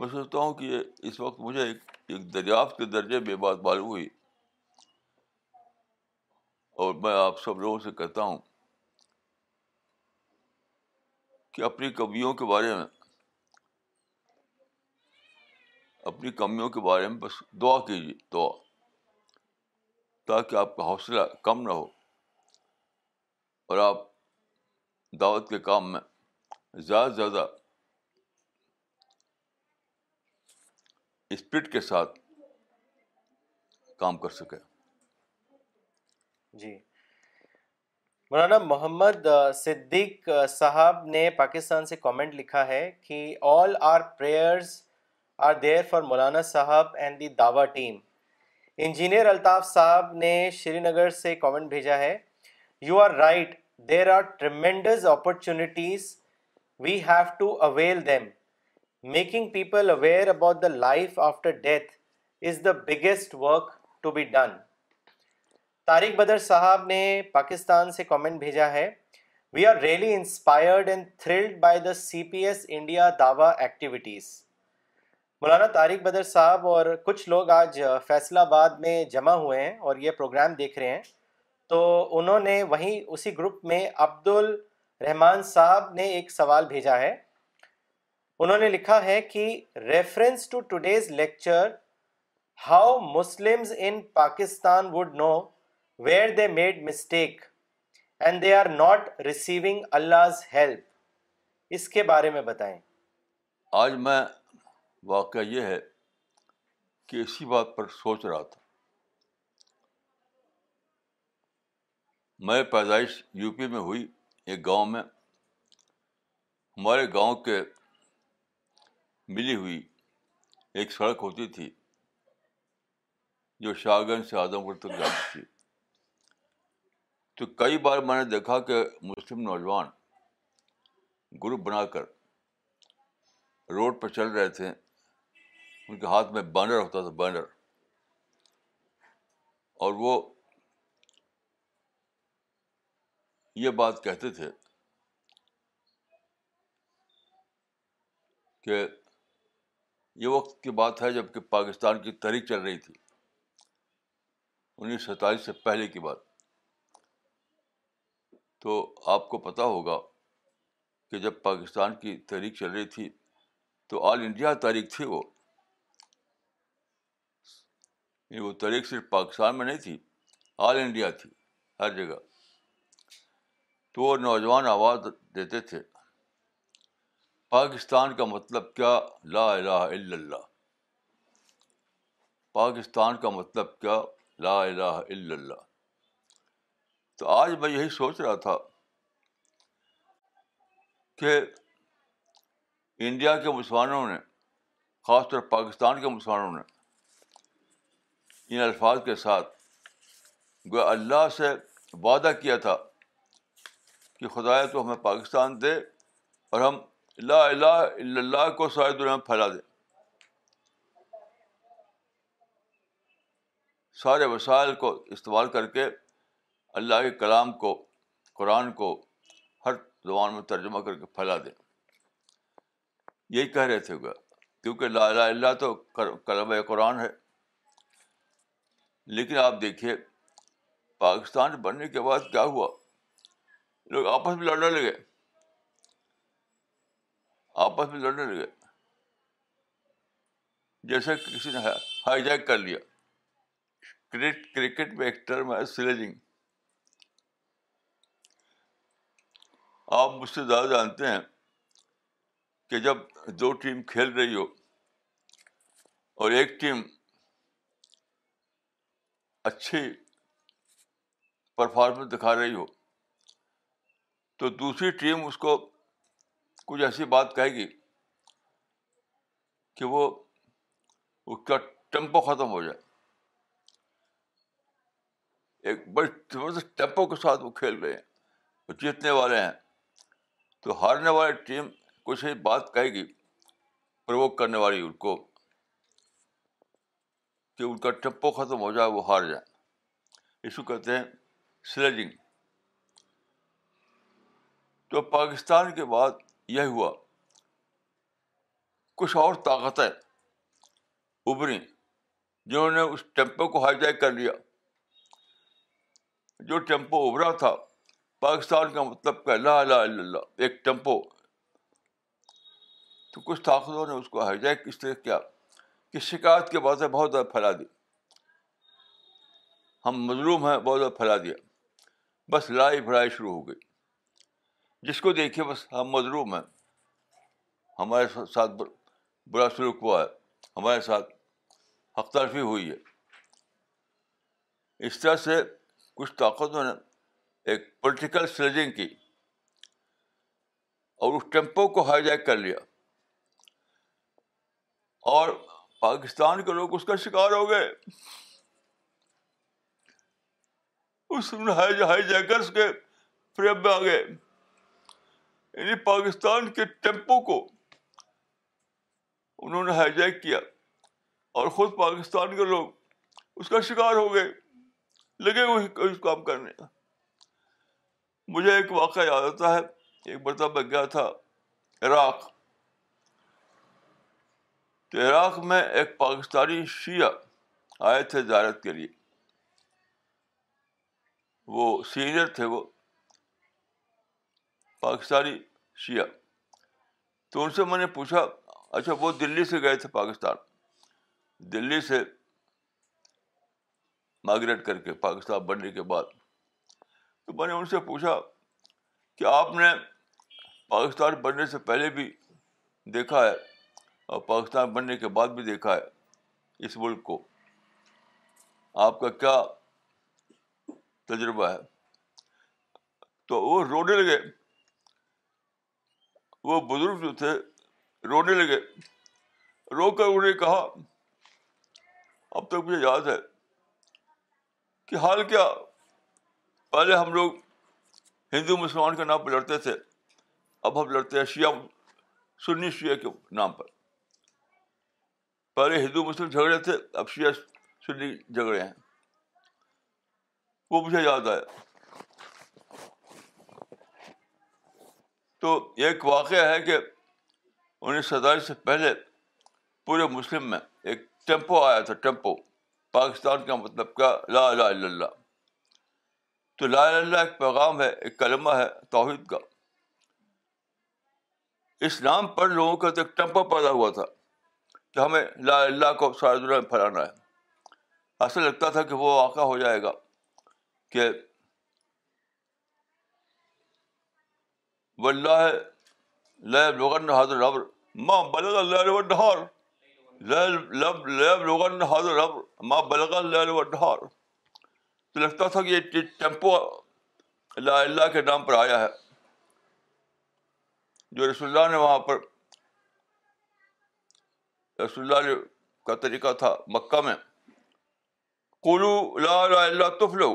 میں سوچتا ہوں کہ اس وقت مجھے ایک ایک دریافت کے درجے میں بات معلوم ہوئی اور میں آپ سب لوگوں سے کہتا ہوں کہ اپنی کمیوں کے بارے میں اپنی کمیوں کے بارے میں بس دعا کیجیے دعا تاکہ آپ کا حوصلہ کم نہ ہو اور آپ دعوت کے کام میں زیادہ سے زیادہ اسپرٹ کے ساتھ کام کر سکے جی مولانا محمد صدیق صاحب نے پاکستان سے کامنٹ لکھا ہے کہ all our prayers are there for Maulana sahib and دی دعوا ٹیم انجینئر الطاف صاحب نے شری نگر سے کامنٹ بھیجا ہے you are right there are tremendous opportunities we have to avail them making people aware about the life after death is the biggest work to be done Tariq Badr sahib نے پاکستان سے comment بھیجا ہے we are really inspired and thrilled by the C P S India dawah activities Maulana Tariq Badr صاحب اور کچھ لوگ آج فیصل آباد میں جمع ہوئے ہیں اور یہ پروگرام دیکھ رہے ہیں تو انہوں نے وہیں اسی گروپ میں عبد الرحمان صاحب نے ایک سوال بھیجا ہے انہوں نے لکھا ہے کہ reference to today's lecture how Muslim in Pakistan would know where they made mistake and they are not receiving Allah help اس کے بارے میں بتائیں آج میں واقعہ یہ ہے کہ اسی بات پر سوچ رہا تھا میں پیدائش یو پی میں ہوئی ایک گاؤں میں ہمارے گاؤں کے ملی ہوئی ایک سڑک ہوتی تھی جو شاہ گنج سے اعظم گڑھ تک جاتی تھی تو کئی بار میں نے دیکھا کہ مسلم نوجوان گروپ بنا کر روڈ پہ چل رہے تھے ان کے ہاتھ میں بینر ہوتا تھا بینر اور وہ یہ بات کہتے تھے کہ یہ وقت کی بات ہے جب کہ پاکستان کی تحریک چل رہی تھی انیس ستائیس سے پہلے کی بات تو آپ کو پتہ ہوگا کہ جب پاکستان کی تحریک چل رہی تھی تو آل انڈیا تحریک تھی وہ وہ تحریک صرف پاکستان میں نہیں تھی آل انڈیا تھی ہر جگہ تو وہ نوجوان آواز دیتے تھے پاکستان کا مطلب کیا لا الہ الا اللہ پاکستان کا مطلب کیا لا الہ الا اللہ تو آج میں یہی سوچ رہا تھا کہ انڈیا کے مسلمانوں نے خاص طور پاکستان کے مسلمانوں نے ان الفاظ کے ساتھ گویا اللہ سے وعدہ کیا تھا کہ خدایا تو ہمیں پاکستان دے اور ہم لا الہ الا اللہ کو ساری دنیا میں پھیلا دیں سارے وسائل کو استعمال کر کے اللہ کے کلام کو قرآن کو ہر زبان میں ترجمہ کر کے پھیلا دیں یہی کہہ رہے تھے گا کیونکہ لا الا اللہ تو قلم قرآن ہے لیکن آپ دیکھیے پاکستان بننے کے بعد کیا ہوا لوگ آپس میں لڑنے لگے آپس میں لڑنے لگے جیسے کسی نے ہائی جیک کر لیا کرکٹ میں ایک ٹرم ہے سلیجنگ آپ مجھ سے زیادہ جانتے ہیں کہ جب دو ٹیم کھیل رہی ہو اور ایک ٹیم اچھی پرفارمنس دکھا رہی ہو تو دوسری ٹیم اس کو کچھ ایسی بات کہے گی کہ وہ اس کا ٹیمپو ختم ہو جائے ایک بڑی زبردست ٹیمپو کے ساتھ وہ کھیل رہے ہیں وہ جیتنے والے ہیں تو ہارنے والی ٹیم کچھ ہی بات کہے گی پروک کرنے والی ان کو کہ ان کا ٹپو ختم ہو جائے وہ ہار جائے ایشو کہتے ہیں سلیجنگ تو پاکستان کے بعد یہ ہوا کچھ اور طاقتیں ابری جنہوں نے اس ٹیمپو کو ہائی جیک کر لیا جو ٹیمپو ابھرا تھا پاکستان کا مطلب کہ لا لا اللہ ایک ٹیمپو تو کچھ طاقتوں نے اس کو ہائی جیک اس طرح کیا کہ شکایت کے بعد بہت زیادہ پھیلا دی ہم مظلوم ہیں بہت زیادہ پھیلا دیا بس لڑائی بھڑائی شروع ہو گئی جس کو دیکھیے بس ہم مظلوم ہیں ہمارے ساتھ برا سلوک ہوا ہے ہمارے ساتھ حق تلفی ہوئی ہے اس طرح سے کچھ طاقتوں نے ایک پولیٹیکل سلجنگ کی اور اس ٹیمپو کو ہائی جیک کر لیا اور پاکستان کے لوگ اس کا شکار ہو گئے اس ہائی جیکرس کے فریب میں آ گئے یعنی پاکستان کے ٹیمپو کو انہوں نے ہائی جیک کیا اور خود پاکستان کے لوگ اس کا شکار ہو گئے لگے ہوئے اس کام کرنے کا مجھے ایک واقعہ یاد آتا ہے ایک مرتبہ میں گیا تھا عراق تو عراق میں ایک پاکستانی شیعہ آئے تھے زیارت کے لیے وہ سینئر تھے وہ پاکستانی شیعہ تو ان سے میں نے پوچھا اچھا وہ دلی سے گئے تھے پاکستان دلی سے مائگریٹ کر کے پاکستان بننے کے بعد تو میں نے ان سے پوچھا کہ آپ نے پاکستان بننے سے پہلے بھی دیکھا ہے اور پاکستان بننے کے بعد بھی دیکھا ہے اس ملک کو آپ کا کیا تجربہ ہے تو وہ رونے لگے وہ بزرگ جو تھے رونے لگے رو کر انہیں کہا اب تک مجھے یاد ہے کہ حال کیا پہلے ہم لوگ ہندو مسلمان کے نام پہ لڑتے تھے اب ہم لڑتے ہیں شیعہ سنی شیعہ کے نام پر پہلے ہندو مسلم جھگڑے تھے اب شیعہ سنی جھگڑے ہیں وہ مجھے یاد آیا تو ایک واقعہ ہے کہ انیس سو سے پہلے پورے مسلم میں ایک ٹیمپو آیا تھا ٹیمپو پاکستان کا مطلب کیا لا لا تو لال اللہ ایک پیغام ہے ایک کلمہ ہے توحید کا اس نام پر لوگوں کا تو ایک ٹیمپو پیدا ہوا تھا کہ ہمیں لا اللہ کو سارے دنیا میں پھیلانا ہے ایسا لگتا تھا کہ وہ واقعہ ہو جائے گا کہ لغن ڈھار ربر ڈھور تو لگتا تھا کہ یہ ٹیمپو اللہ اللہ کے نام پر آیا ہے جو رسول اللہ نے وہاں پر رسول اللہ کا طریقہ تھا مکہ میں قلو لا لا اللہ تفلو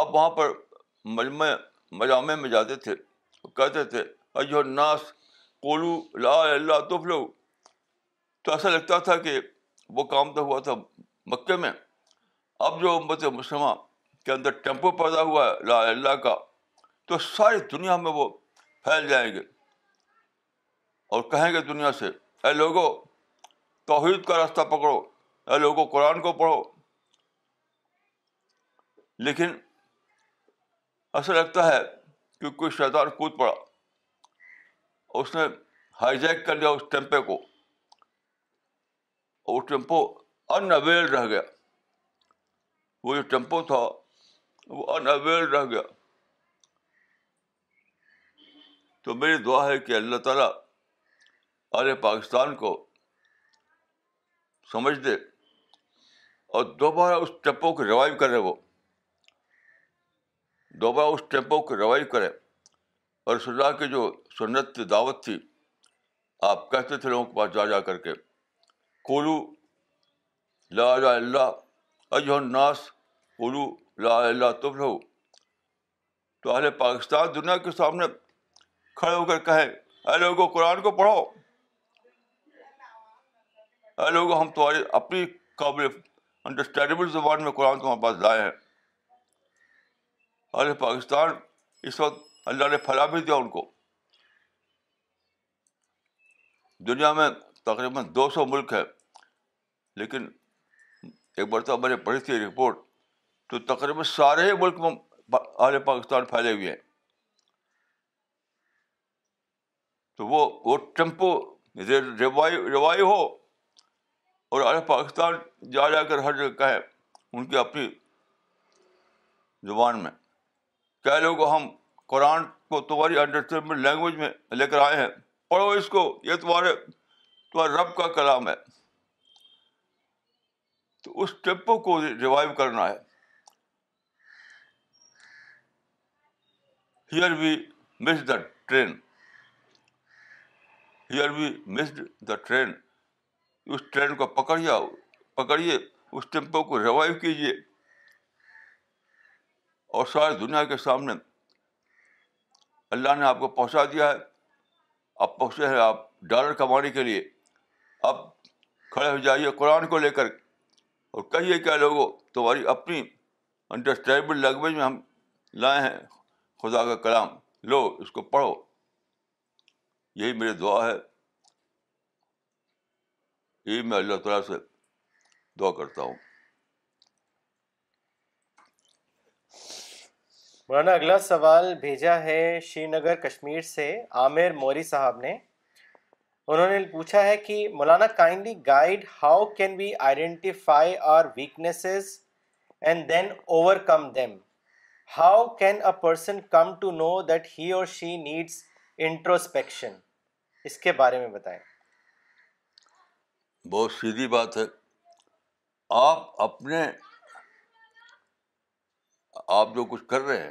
آپ وہاں پر مجمع مجامع میں جاتے تھے کہتے تھے ایو ناس کولو لا اللہ تفلو تو ایسا لگتا تھا کہ وہ کام تو ہوا تھا مکے میں اب جو امت مسلمہ کے اندر ٹیمپو پیدا ہوا ہے لا اللہ کا تو ساری دنیا میں وہ پھیل جائیں گے اور کہیں گے دنیا سے اے لوگو توحید کا راستہ پکڑو اے لوگو قرآن کو پڑھو لیکن ایسا لگتا ہے کہ کوئی شیطان کود پڑا اس نے ہائی جیک کر لیا اس ٹیمپے کو اور وہ ٹیمپو اویل رہ گیا وہ جو ٹیمپو تھا وہ انویل رہ گیا تو میری دعا ہے کہ اللہ تعالیٰ عرآ پاکستان کو سمجھ دے اور دوبارہ اس ٹیمپو کو ریوائو کرے وہ دوبارہ اس ٹیمپو کو روائی کرے اور رسول اللہ کی جو سنت دعوت تھی آپ کہتے تھے لوگوں کے پاس جا جا کر کے کولو لا لا اللہ اجہ الناس کولو لا اللہ تب رہو تو اہل پاکستان دنیا کے سامنے کھڑے ہو کر کہیں اے لوگوں قرآن کو پڑھو اے لوگوں ہم تمہاری اپنی قابل انڈرسٹینڈیبل زبان میں قرآن کو ہمارے پاس لائے ہیں اہل پاکستان اس وقت اللہ نے پھیلا بھی دیا ان کو دنیا میں تقریباً دو سو ملک ہے لیکن ایک مرتبہ میں نے پڑھی تھی رپورٹ تو تقریباً سارے ہی ملک میں اہل پاکستان پھیلے ہوئے ہیں تو وہ وہ ٹیمپو روائی ہو اور اہل پاکستان جا جا کر ہر جگہ کہیں ان کی اپنی زبان میں چاہے کہ ہم قرآن کو تمہاری انڈرسٹینڈ لینگویج میں لے کر آئے ہیں پڑھو اس کو یہ تمہارے تمہارے رب کا کلام ہے تو اس ٹیمپو کو ریوائو کرنا ہے here we miss the train here we missed the train us train کو پکڑیا پکڑیے اس ٹیمپو کو ریوائو کیجیے اور ساری دنیا کے سامنے اللہ نے آپ کو پہنچا دیا ہے آپ پہنچے ہیں آپ ڈالر کمانے کے لیے اب کھڑے ہو جائیے قرآن کو لے کر اور کہیے کیا لوگوں تمہاری اپنی انڈرسٹینڈیبل لینگویج میں ہم لائے ہیں خدا کا کلام لو اس کو پڑھو یہی میرے دعا ہے یہی میں اللہ تعالیٰ سے دعا کرتا ہوں مولانا اگلا سوال بھیجا ہے شری نگر کشمیر سے عامر موری صاحب نے انہوں نے پوچھا ہے کہ مولانا kindly guide how can we identify our weaknesses and then overcome them how can a person come to know that he or she needs introspection اس کے بارے میں بتائیں بہت سیدھی بات ہے آپ اپنے آپ جو کچھ کر رہے ہیں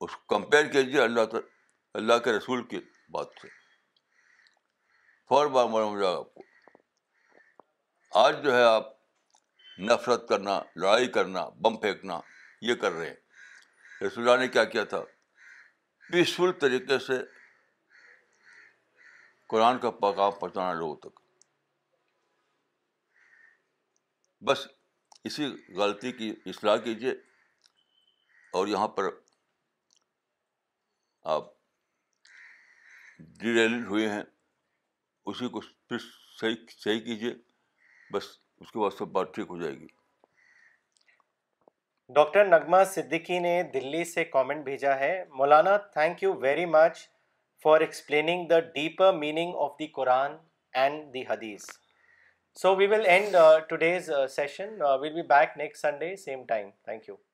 اس کو کمپیئر کیجیے اللہ تر اللہ کے رسول کی بات سے فور بار معلوم ہو جائے گا آپ کو آج جو ہے آپ نفرت کرنا لڑائی کرنا بم پھینکنا یہ کر رہے ہیں رسول اللہ نے کیا کیا تھا پیسفل طریقے سے قرآن کا پیغام پہنچانا لوگوں تک بس اسی غلطی کی اصلاح کیجیے اور یہاں پر آپ ڈیلیٹ ہوئے ہیں اسی کو پھر صحیح صحیح کیجیے بس اس کے بعد سب بات ٹھیک ہو جائے گی ڈاکٹر نغمہ صدیقی نے دلی سے کامنٹ بھیجا ہے Maulana thank you very much for explaining the deeper meaning of the Quran and the hadith so we will end today's session we'll be back next Sunday same time thank you